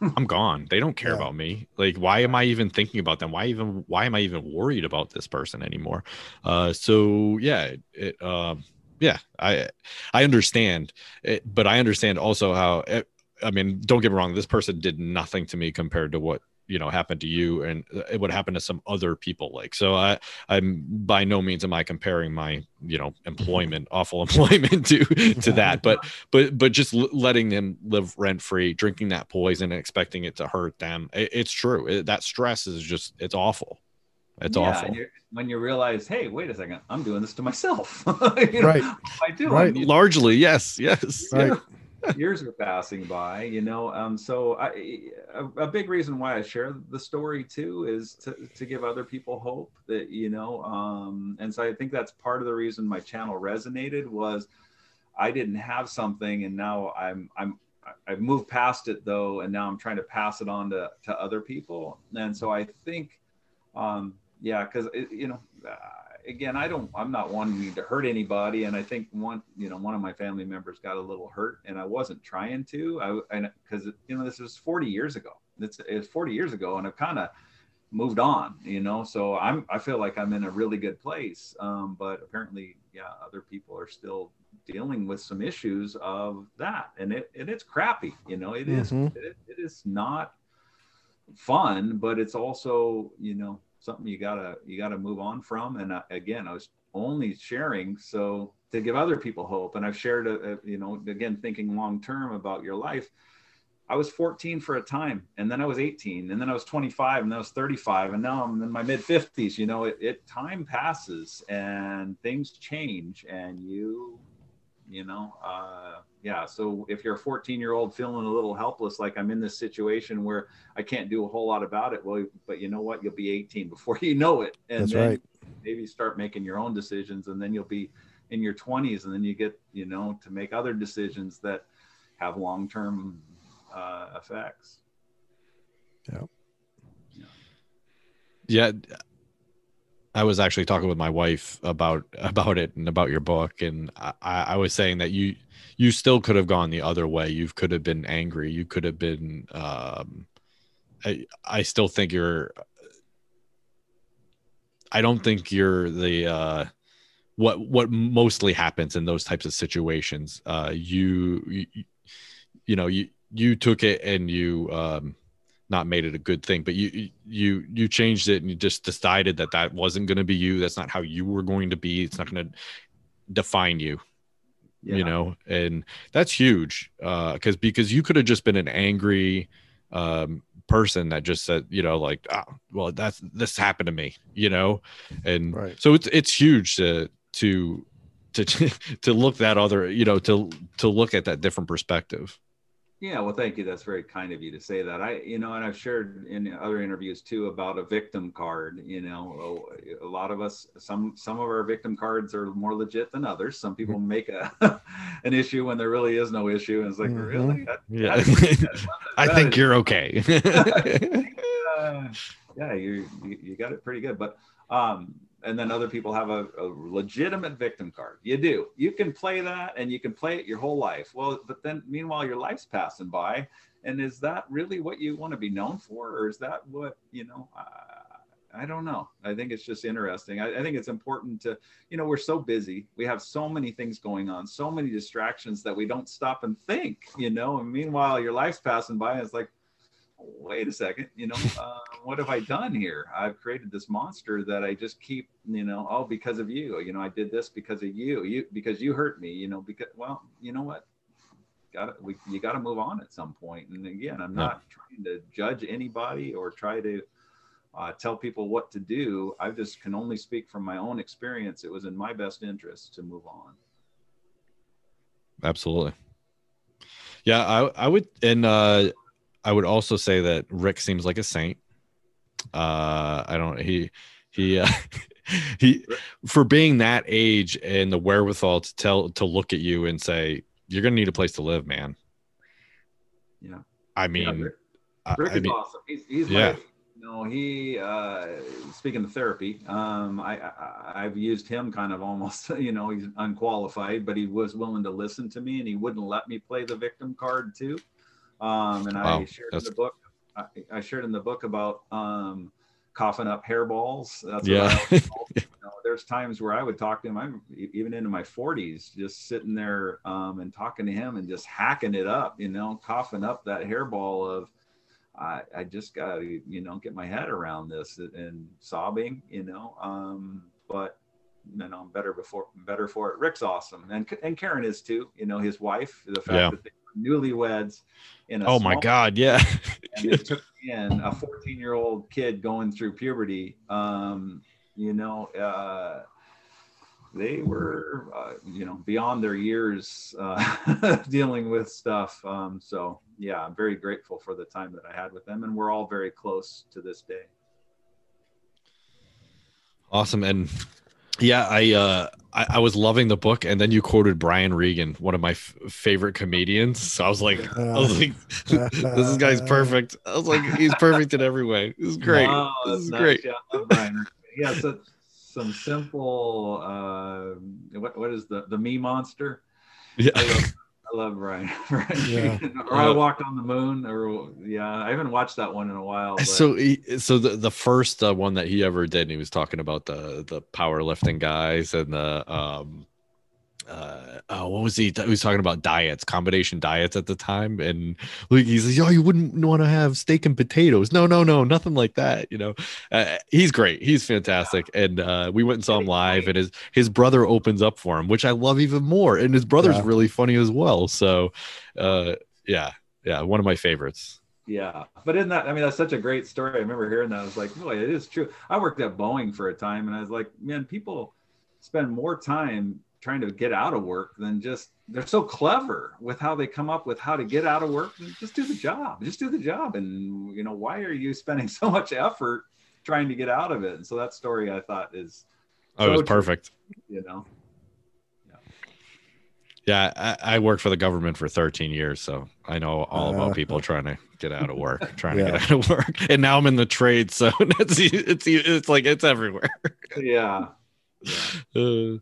I'm gone. They don't care Yeah. about me. Like, why am I even thinking about them? Why even, why am I even worried about this person anymore? Uh, so yeah, it, it um, yeah, I, I understand it, but I understand also how, it, I mean, don't get me wrong. This person did nothing to me compared to what, you know, happened to you mm-hmm. and uh, it would happen to some other people. Like, so I, I'm by no means am I comparing my, you know, employment, awful employment to, to that, but, but, but just letting them live rent free, drinking that poison and expecting it to hurt them. It, it's true. It, that stress is just, it's awful. It's yeah, awful. you're- when you realize hey wait a second i'm doing this to myself You know, Right. i do. Right. Largely, yes, yes. Right. Years are passing by you know um so i a, a big reason why i share the story too is to, to give other people hope that you know um and so i think that's part of the reason my channel resonated was i didn't have something and now i'm i'm i've moved past it though and now i'm trying to pass it on to to other people. And so i think um yeah because you know uh, again i don't i'm not wanting to hurt anybody. And i think one you know one of my family members got a little hurt and i wasn't trying to. I and because you know this was 40 years ago. It's, it's 40 years ago and i've kind of moved on you know? So i'm i feel like i'm in a really good place. Um, but apparently yeah other people are still dealing with some issues of that. And it and it's crappy you know? It is- Mhm. it, it is not fun but it's also you know something you gotta you gotta move on from. And uh, again i was only sharing so to give other people hope. And i've shared a, a, you know again thinking long term about your life. I was 14 for a time and then i was 18 and then i was 25 and then i was 35 and now i'm in my mid 50s you know it, it time passes and things change and you you know uh yeah so if you're a 14 year old feeling a little helpless like i'm in this situation where i can't do a whole lot about it well but you know what you'll be 18 before you know it and That's then right. maybe start making your own decisions and then you'll be in your 20s and then you get you know to make other decisions that have long-term uh, effects Yeah. Yeah. yeah i was actually talking with my wife about about it and about your book and i i was saying that you you still could have gone the other way. You could have been angry. You could have been um i i still think you're i don't think you're the uh what what mostly happens in those types of situations uh you you, you know you you took it and you um not made it a good thing but you you you changed it and you just decided that that wasn't going to be you. That's not how you were going to be. It's not going to define you yeah. you know? And that's huge uh because because you could have just been an angry um person that just said you know like oh, well that's this happened to me you know? And Right. so it's it's huge to to to to look that other you know to to look at that different perspective Yeah, well, thank you. That's very kind of you to say that. I, you know, and I've shared in other interviews too about a victim card. You know, a lot of us, some some of our victim cards are more legit than others. Some people make a an issue when there really is no issue, and it's like, Mhm. really? That- yeah that- i think you're okay uh, yeah, you, you you got it pretty good. But um, and then other people have a, a legitimate victim card. You do. You can play that, and you can play it your whole life. Well, but then meanwhile, your life's passing by, and is that really what you want to be known for, or is that what you know? Uh, I don't know. I think it's just interesting. I, I think it's important to, you know, we're so busy. We have so many things going on, so many distractions that we don't stop and think, you know. And meanwhile, your life's passing by, and it's like, wait a second, you know, uh, what have I done here? I've created this monster that I just keep, you know, oh, because of you, you know, I did this because of you, you because you hurt me, you know, because well, you know what, got to we you got to move on at some point. And again, I'm Yeah. not trying to judge anybody or try to uh, tell people what to do. I just can only speak from my own experience. It was in my best interest to move on. absolutely yeah i i would and uh i would also say that rick seems like a saint uh i don't he he uh, he for being that age and the wherewithal to tell to look at you and say you're gonna need a place to live man Yeah. i Yeah, mean Rick- I- Rick I mean, awesome. He's, he's Yeah. like, you know, he, uh, speaking of therapy, um, I, I, I've used him kind of almost, you know, he's unqualified, but he was willing to listen to me and he wouldn't let me play the victim card too. Um, and Wow, I shared in the book, I, I shared in the book about, um, coughing up hairballs. That's Yeah. what I was told. you know, there's times where I would talk to him. I'm even into my 40s, just sitting there um, and talking to him and just hacking it up, you know, coughing up that hairball of, I, I just got to, you know, get my head around this and sobbing, you know. Um, but you know, I'm better before, better for it. Rick's awesome, and and Karen is too. You know, his wife, the fact Yeah. that they newlyweds. In a oh my god yeah and it took me in a 14 year old kid going through puberty um you know uh they were uh, you know beyond their years uh dealing with stuff um so yeah i'm very grateful for the time that i had with them and we're all very close to this day Awesome. And yeah, I uh I, I was loving the book, and then you quoted Brian Regan, one of my f- favorite comedians. So I was like, I was like, this guy's perfect. I was like, he's perfect in every way. This is great. Oh, this is that's great. Yeah, I love Brian. yeah so some simple uh what, what is the the me monster Yeah. Love, Ryan. Brian Yeah. Or I walked on the moon, or yeah, I haven't watched that one in a while. But So, he, so the the first uh, one that he ever did, and he was talking about the the powerlifting guys and the um, uh, oh, what was he? He was talking about diets, combination diets at the time, and like he's like, oh, you wouldn't want to have steak and potatoes. No, no, no, nothing like that. You know, uh, he's great. He's fantastic, and uh, we went and saw him live, and his his brother opens up for him, which I love even more, and his brother's Yeah. really funny as well. So, uh, yeah, yeah, one of my favorites. yeah, but isn't that? I mean, that's such a great story. I remember hearing that. I was like, boy, it is true. I worked at Boeing for a time, and I was like, man, people spend more time trying to get out of work than just they're so clever with how they come up with how to get out of work just do the job just do the job and you know why are you spending so much effort trying to get out of it and so that story i thought is Oh, it was perfect. you know Yeah, I, I worked for the government for 13 years, so I know all Uh, about people trying to get out of work, trying Yeah. to get out of work. And now I'm in the trade, so it's it's it's like it's everywhere. yeah, yeah. Uh,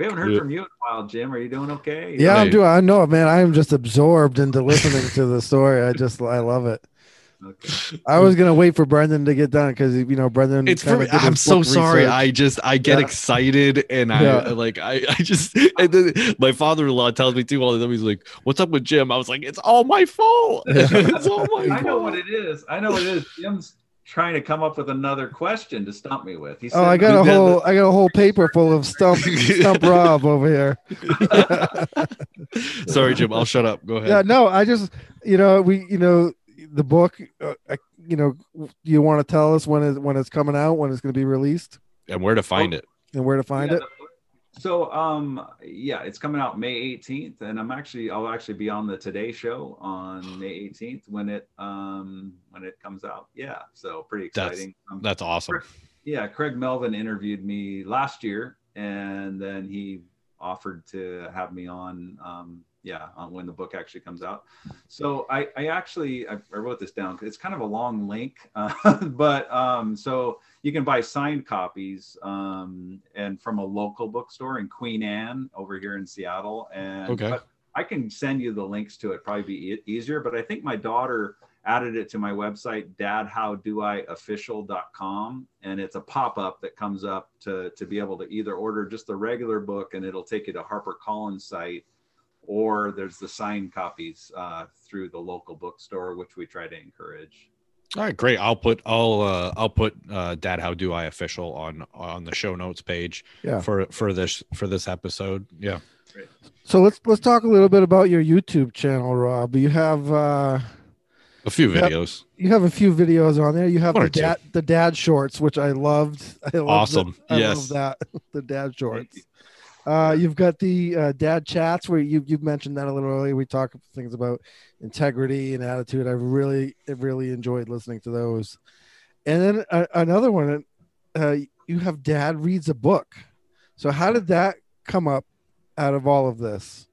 we haven't heard Yeah. from you in a while jim are you doing okay Yeah, I'm doing. I know, man. I am just absorbed into listening to the story. I just, I love it. okay. I was gonna wait for Brendan to get done because you know Brendan. it's for, I'm so sorry. research. I just I get Yeah. excited and I Yeah. like I I just and then my father-in-law tells me too all the time. He's like, "What's up with Jim?" I was like, "It's all my fault. it's all my fault." i know what it is i know what it is jim's trying to come up with another question to stump me with He's Oh, I got a Then- whole, I got a whole paper full of stump, stump Rob over here. Sorry, Jim. I'll shut up. Go ahead. Yeah, no, I just, you know, we, you know, the book, uh, I, you know, you want to tell us when it when it's coming out, when it's going to be released, And where to find it? and where to find Yeah, it? the book- So um yeah, it's coming out May 18th, and I'm actually I'll actually be on the Today Show on May 18th when it um when it comes out. Yeah, so pretty That's- exciting. Um, That's awesome. yeah, Craig Melvin interviewed me last year, and then he offered to have me on. Um, yeah, on when the book actually comes out. So I, I actually I, I wrote this down. Because it's kind of a long link, uh, but um, so you can buy signed copies um, and from a local bookstore in Queen Anne over here in Seattle. And Okay. I can send you the links to it. Probably be e- easier. But I think my daughter added it to my website dadhowdoiofficial.com and it's a pop-up that comes up to to be able to either order just the regular book and it'll take you to HarperCollins site or there's the signed copies uh, through the local bookstore which we try to encourage All right, great. I'll put I'll uh I'll put uh Dad How Do I official on on the show notes page Yeah. for for this for this episode. Yeah. So let's let's talk a little bit about your YouTube channel, Rob. You have uh A few videos. you have a few videos on there. You have One the or two. dad the dad shorts, which I loved. I loved Awesome. the- I Yes. love that the dad shorts. You. Uh, you've got the uh, dad chats where you you've mentioned that a little earlier. We talk things about integrity and attitude. I've really really enjoyed listening to those. And then uh, another one, uh, you have dad reads a book. So how did that come up out of all of this?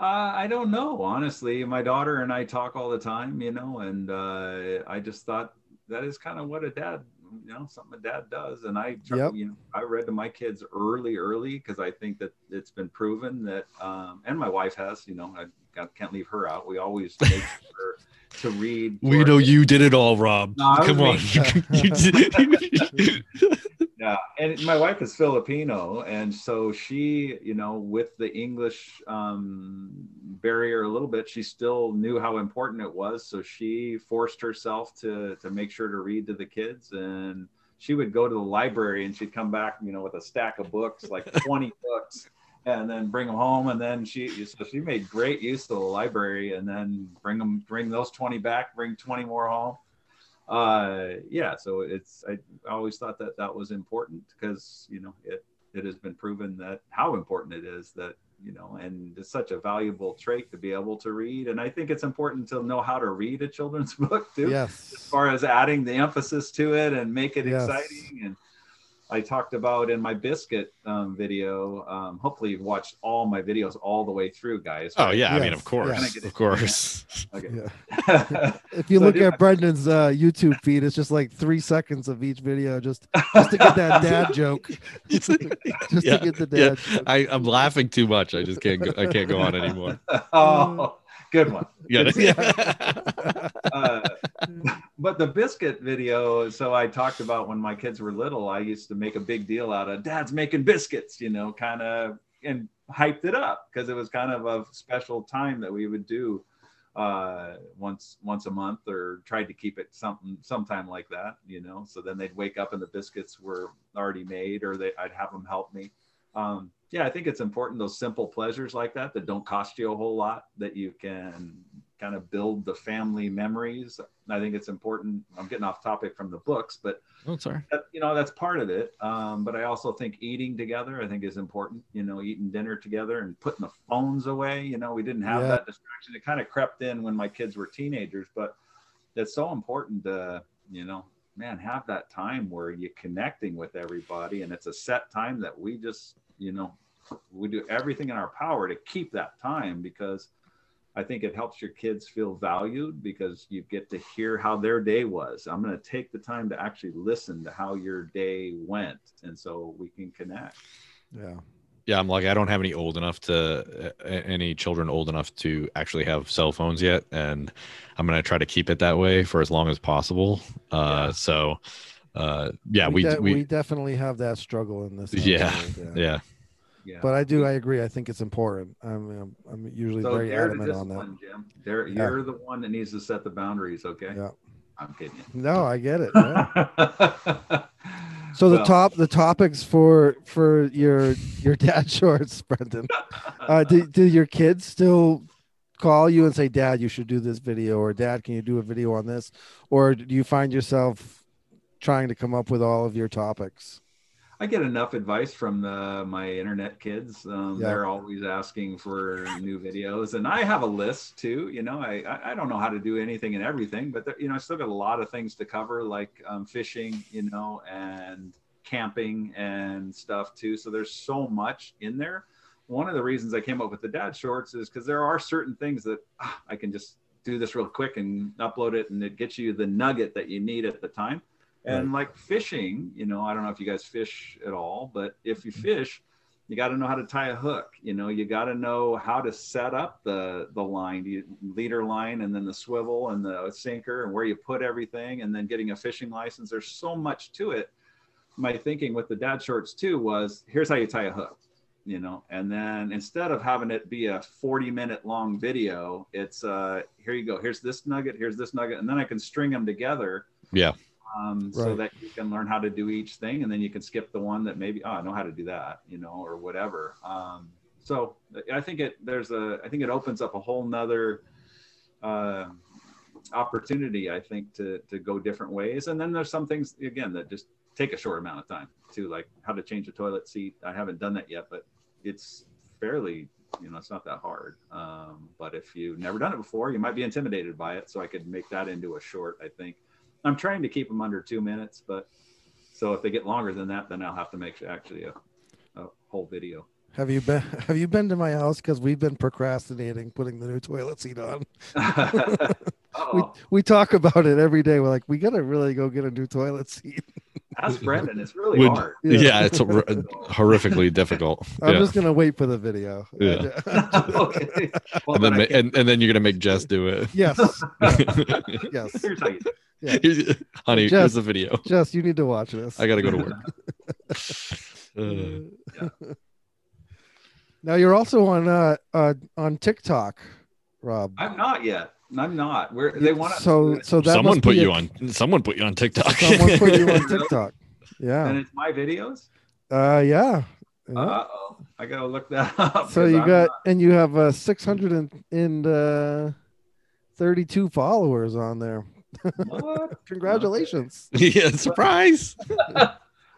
Uh, I don't know, honestly. My daughter and I talk all the time, you know, and uh, I just thought that is kind of what a dad, you know, something a dad does. And I, try, Yep. you know, I read to my kids early, early because I think that it's been proven that, um, and my wife has, you know, I got, can't leave her out. We always make sure to read. We know you did it all, Rob. No, Come on. Yeah and my wife is filipino and so she you know with the english um, barrier a little bit she still knew how important it was so she forced herself to to make sure to read to the kids and she would go to the library and she'd come back you know with a stack of books like 20 books and then bring them home and then she so she made great use of the library and then bring them bring those 20 back bring 20 more home uh yeah so it's i always thought that that was important because you know it it has been proven that how important it is that you know and it's such a valuable trait to be able to read and i think it's important to know how to read a children's book too yes. as far as adding the emphasis to it and make it Yes. exciting and i talked about in my biscuit um, video um, hopefully you've watched all my videos all the way through guys oh yeah, I mean, of course, yes. of course. okay Yeah. If you So look do- at Brendan's uh, YouTube feed, it's just like three seconds of each video, just just to get that dad joke. just Yeah, to get the yeah. dad joke. I, I'm laughing too much. I just can't. Go, I can't go on anymore. oh good one Yeah. uh, but the biscuit video so i talked about when my kids were little i used to make a big deal out of dad's making biscuits you know kind of and hyped it up because it was kind of a special time that we would do uh once once a month or tried to keep it something sometime like that you know? So then they'd wake up and the biscuits were already made or they i'd have them help me. Um yeah i think it's important those simple pleasures like that that don't cost you a whole lot that you can kind of build the family memories i think it's important i'm getting off topic from the books but oh, sorry. that, you know that's part of it um, but i also think eating together i think is important you know eating dinner together and putting the phones away you know we didn't have Yeah. that distraction it kind of crept in when my kids were teenagers but it's so important to you know man have that time where you're connecting with everybody and it's a set time that we just you know we do everything in our power to keep that time because I think it helps your kids feel valued because you get to hear how their day was. I'm going to take the time to actually listen to how your day went. And so we can connect. Yeah. Yeah, I'm like I don't have any old enough to uh, any children old enough to actually have cell phones yet, and I'm gonna try to keep it that way for as long as possible. Uh, Yeah. so, uh, yeah, we de- we, we definitely have that struggle in this. Yeah. household, yeah. Yeah. But I do. I agree. I think it's important. I'm. I'm, I'm usually so very adamant on that. discipline, Jim. Dare, Yeah. You're the one that needs to set the boundaries. Okay. Yeah. I'm kidding you. No, I get it. yeah. So the Well, top, the topics for for your your dad shorts, Brendan. Uh, do, do your kids still call you and say, "Dad, you should do this video," or "Dad, can you do a video on this?" Or do you find yourself trying to come up with all of your topics? I get enough advice from the, my internet kids. Um, Yeah. They're always asking for new videos, and I have a list too. You know, I I- I don't know how to do anything and everything, but there, you know, I still got a lot of things to cover, like um, fishing, you know, and camping and stuff too. So there's so much in there. One of the reasons I came up with the dad shorts is because there are certain things that ah, I can just do this real quick and upload it, and it gets you the nugget that you need at the time. And like fishing, you know, I don't know if you guys fish at all, but if you fish, you got to know how to tie a hook. You know, you got to know how to set up the the line, the leader line, and then the swivel and the sinker, and where you put everything, and then getting a fishing license. There's so much to it. My thinking with the dad shorts too was, here's how you tie a hook. You know, and then instead of having it be a 40 minute long video, it's uh, here you go. Here's this nugget. Here's this nugget, and then I can string them together Yeah. Um, so that you can learn how to do each thing and then you can skip the one that maybe oh i know how to do that you know or whatever. Um, so i think it there's a i think it opens up a whole nother uh, opportunity i think to to go different ways. And then there's some things again that just take a short amount of time to like how to change a toilet seat. I haven't done that yet but it's fairly you know it's not that hard. Um, but if you've never done it before you might be intimidated by it. So i could make that into a short i think i'm trying to keep them under two minutes but so if they get longer than that then i'll have to make actually a, a whole video Have you been Have you been to my house? Because we've been procrastinating putting the new toilet seat on. We we talk about it every day. We're like, we gotta really go get a new toilet seat. Ask brendan it's really Would- hard Yeah. Yeah, it's hor- horrifically difficult. I'm yeah. just gonna wait for the video. Yeah. okay. Well, and then I ma- and, and then you're gonna make Jess do it. yes, yes. here's how you do it. Honey, Jess- here's the video. Jess, you need to watch this. I gotta go to work. Uh, Now you're also on uh, uh on TikTok, Rob. i'm not yet i'm not where they want to so so that someone put you a- on. Someone put you on TikTok. Someone put you on Really? TikTok. and it's my videos Uh yeah. Yeah. uh-oh i gotta look that up So you I'm got not- and you have uh 600 and, and uh 32 followers on there. what? Congratulations. yeah, surprise.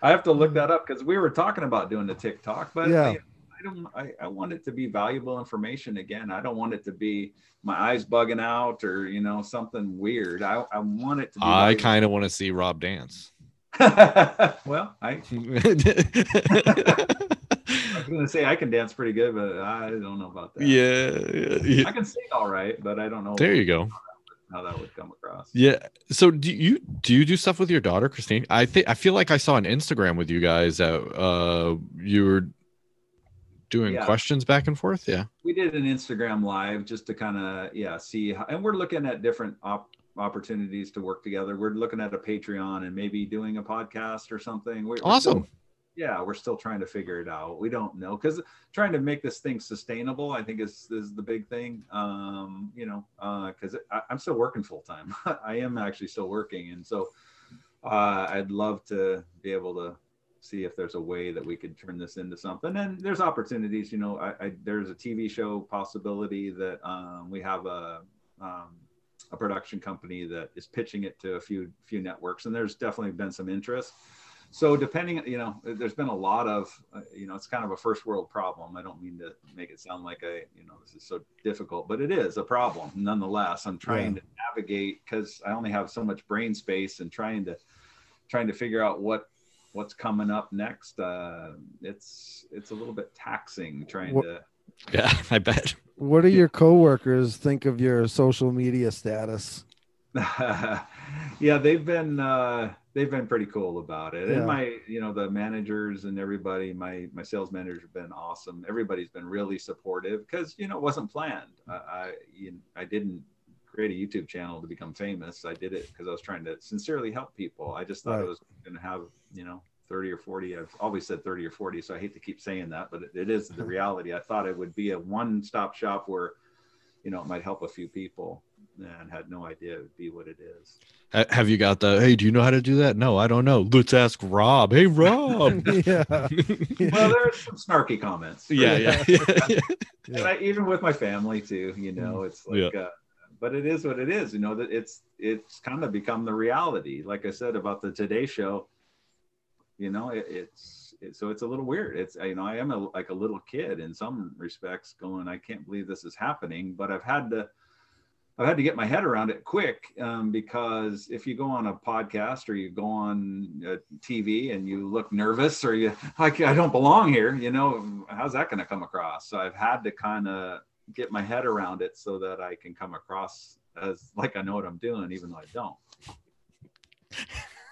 I have to look that up because we were talking about doing the TikTok, but Yeah. I, I don't. I, I want it to be valuable information. Again, I don't want it to be my eyes bugging out or you know something weird. I, I want it to be. I kind of want to see Rob dance. well, I, yeah, I was going to say I can dance pretty good, but I don't know about that. yeah, yeah. I can sing all right, but I don't know There you go. how that would come across. Yeah. So do you do you do stuff with your daughter, Christine? I think I feel like I saw an Instagram with you guys that uh you were doing Yeah. questions back and forth. Yeah. we did an Instagram live just to kind of yeah see how, and we're looking at different op- opportunities to work together. We're looking at a Patreon and maybe doing a podcast or something. We're, we're still- Awesome. yeah, we're still trying to figure it out. We don't know because trying to make this thing sustainable, I think is is the big thing. Um, you know, uh because I'm still working full time. I am actually still working, and so uh, I'd love to be able to see if there's a way that we could turn this into something. And there's opportunities. You know, I, I there's a TV show possibility that um, we have a um, a production company that is pitching it to a few few networks, and there's definitely been some interest so depending you know there's been a lot of uh, you know it's kind of a first world problem i don't mean to make it sound like a you know this is so difficult but it is a problem nonetheless i'm trying to navigate because i only have so much brain space and trying to trying to figure out what what's coming up next uh it's it's a little bit taxing trying What- to Yeah, I bet. What do your coworkers think of your social media status? yeah, they've been uh, they've been pretty cool about it. Yeah. And my, you know, the managers and everybody, my my sales managers have been awesome. Everybody's been really supportive because you know it wasn't planned. I I, you I didn't create a YouTube channel to become famous. I did it because I was trying to sincerely help people. I just thought Right. it was going to have you know 30 or 40. I've always said 30 or 40, so I hate to keep saying that, but it, it is the reality. I thought it would be a one-stop shop where you know it might help a few people and had no idea it would be what it is. Have you got the? Hey, do you know how to do that? No, I don't know. Let's ask Rob. Hey, Rob. yeah. Well, there's some snarky comments. yeah, yeah, yeah, yeah. And I, even with my family too, you know, it's like, uh, but it is what it is. You know that it's it's kind of become the reality. Like I said about the Today Show, you know, it, it's so it's a little weird. It's you know I am a, like a little kid in some respects, going I can't believe this is happening, but I've had to I've had to get my head around it quick um, because if you go on a podcast or you go on uh, TV and you look nervous or you like I don't belong here, you know, how's that going to come across? So I've had to kind of get my head around it so that I can come across as like I know what I'm doing, even though I don't.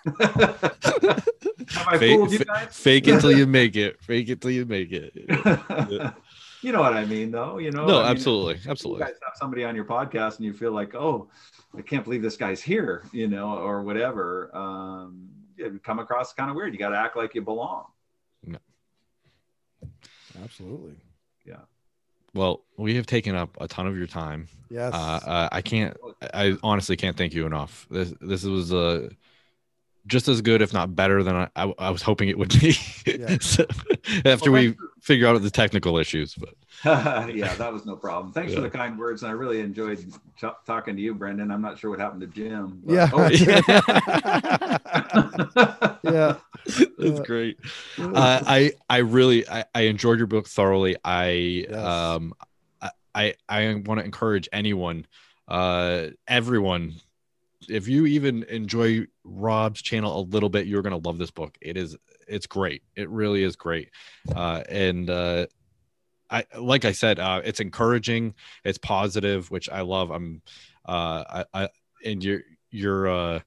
Have I Fake, you guys? fake it till you make it. Fake it till you make it. you know what I mean, though. You know. No, I mean, absolutely, if You absolutely. guys have somebody on your podcast and you feel like, oh, I can't believe this guy's here, you know, or whatever. Um, it come across kind of weird. You got to act like you belong. No. Absolutely. Yeah. Well, we have taken up a ton of your time. Yes. Uh, uh, I can't. I honestly can't thank you enough. This this was uh, just as good, if not better, than I, I, I was hoping it would be. Yeah. So, after Well, we figure out the technical issues, but yeah, that was no problem. Thanks for the kind words. And I really enjoyed ch- talking to you, Brendan. I'm not sure what happened to Jim. but- yeah. Oh, yeah. that's Yeah. great. uh, I I really I, I enjoyed your book thoroughly. I Yes. um I I, I want to encourage anyone, uh, everyone. If you even enjoy Rob's channel a little bit, you're gonna love this book. It is it's great. It really is great. Uh, and uh, I like I said, uh, it's encouraging. It's positive, which I love. I'm uh, I, I and you're you're uh,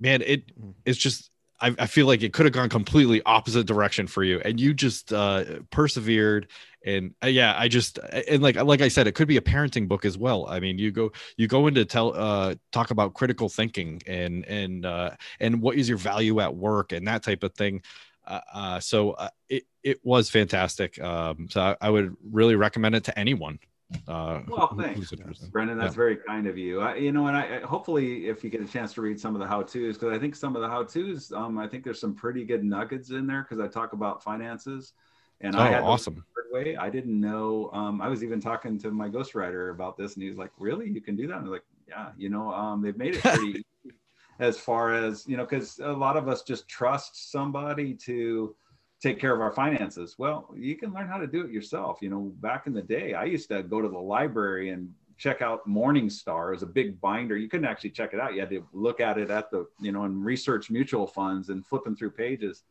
man. It it's just I, I feel like it could have gone completely opposite direction for you and you just uh persevered and uh, yeah i just and like like i said it could be a parenting book as well. I mean you go you go into tell uh talk about critical thinking and and uh and what is your value at work and that type of thing. Uh, uh so uh, it it was fantastic. Um so I, I would really recommend it to anyone uh Well, thanks. Brendan, that's very kind of you. I, you know, and I I- hopefully if you get a chance to read some of the how tos, because I think some of the how tos, um, I think there's some pretty good nuggets in there because I talk about finances, and oh I had awesome learn the hard way. I didn't know. Um, I was even talking to my ghostwriter about this, and he was like, "Really, you can do that?" And I'm like, "Yeah, you know, um, they've made it pretty easy as far as you know, because a lot of us just trust somebody to." take care of our finances. Well, you can learn how to do it yourself. You know, back in the day, I used to go to the library and check out Morningstar as a big binder. You couldn't actually check it out. You had to look at it at the, you know, and research mutual funds and flipping through pages.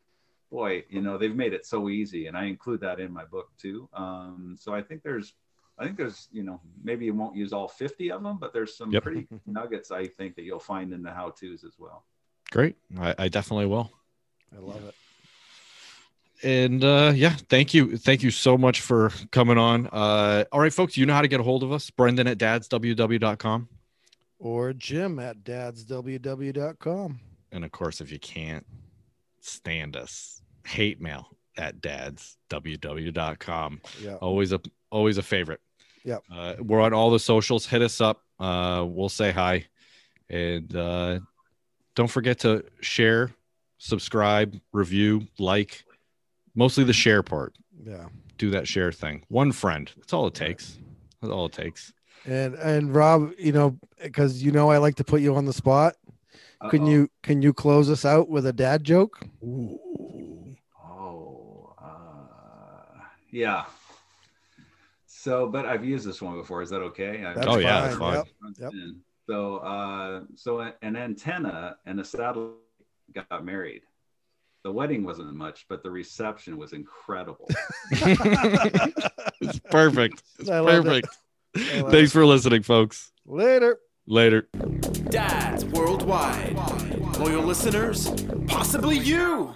Boy, you know, they've made it so easy. And I include that in my book too. Um, so I think there's, I think there's, you know, maybe you won't use all 50 of them, but there's some Yep. pretty nuggets I think that you'll find in the how to's as well. great I, I definitely will I love it. and uh yeah thank you thank you so much for coming on uh all right folks you know how to get a hold of us brendan at dadsww.com Or Jim at dadsww.com. and of course if you can't stand us hate mail at dadsww.com Yeah. always a always a favorite Yeah. uh, we're on all the socials hit us up uh we'll say hi and uh don't forget to share subscribe review like mostly the share part Yeah. do that share thing. One friend. That's all it takes. That's all it takes. And and Rob, you know, because you know I like to put you on the spot. Can Uh-oh. you can you close us out with a dad joke? Oh, uh, yeah. So, but I've used this one before. Is that okay? That's oh yeah, that's fine, fine. yep. Yep. So, uh, so an antenna and a satellite got married. The wedding wasn't much, but the reception was incredible. it's perfect. It's I love it. perfect. I love Thanks for listening, folks. Later. Later. Dads worldwide. Loyal listeners, possibly you.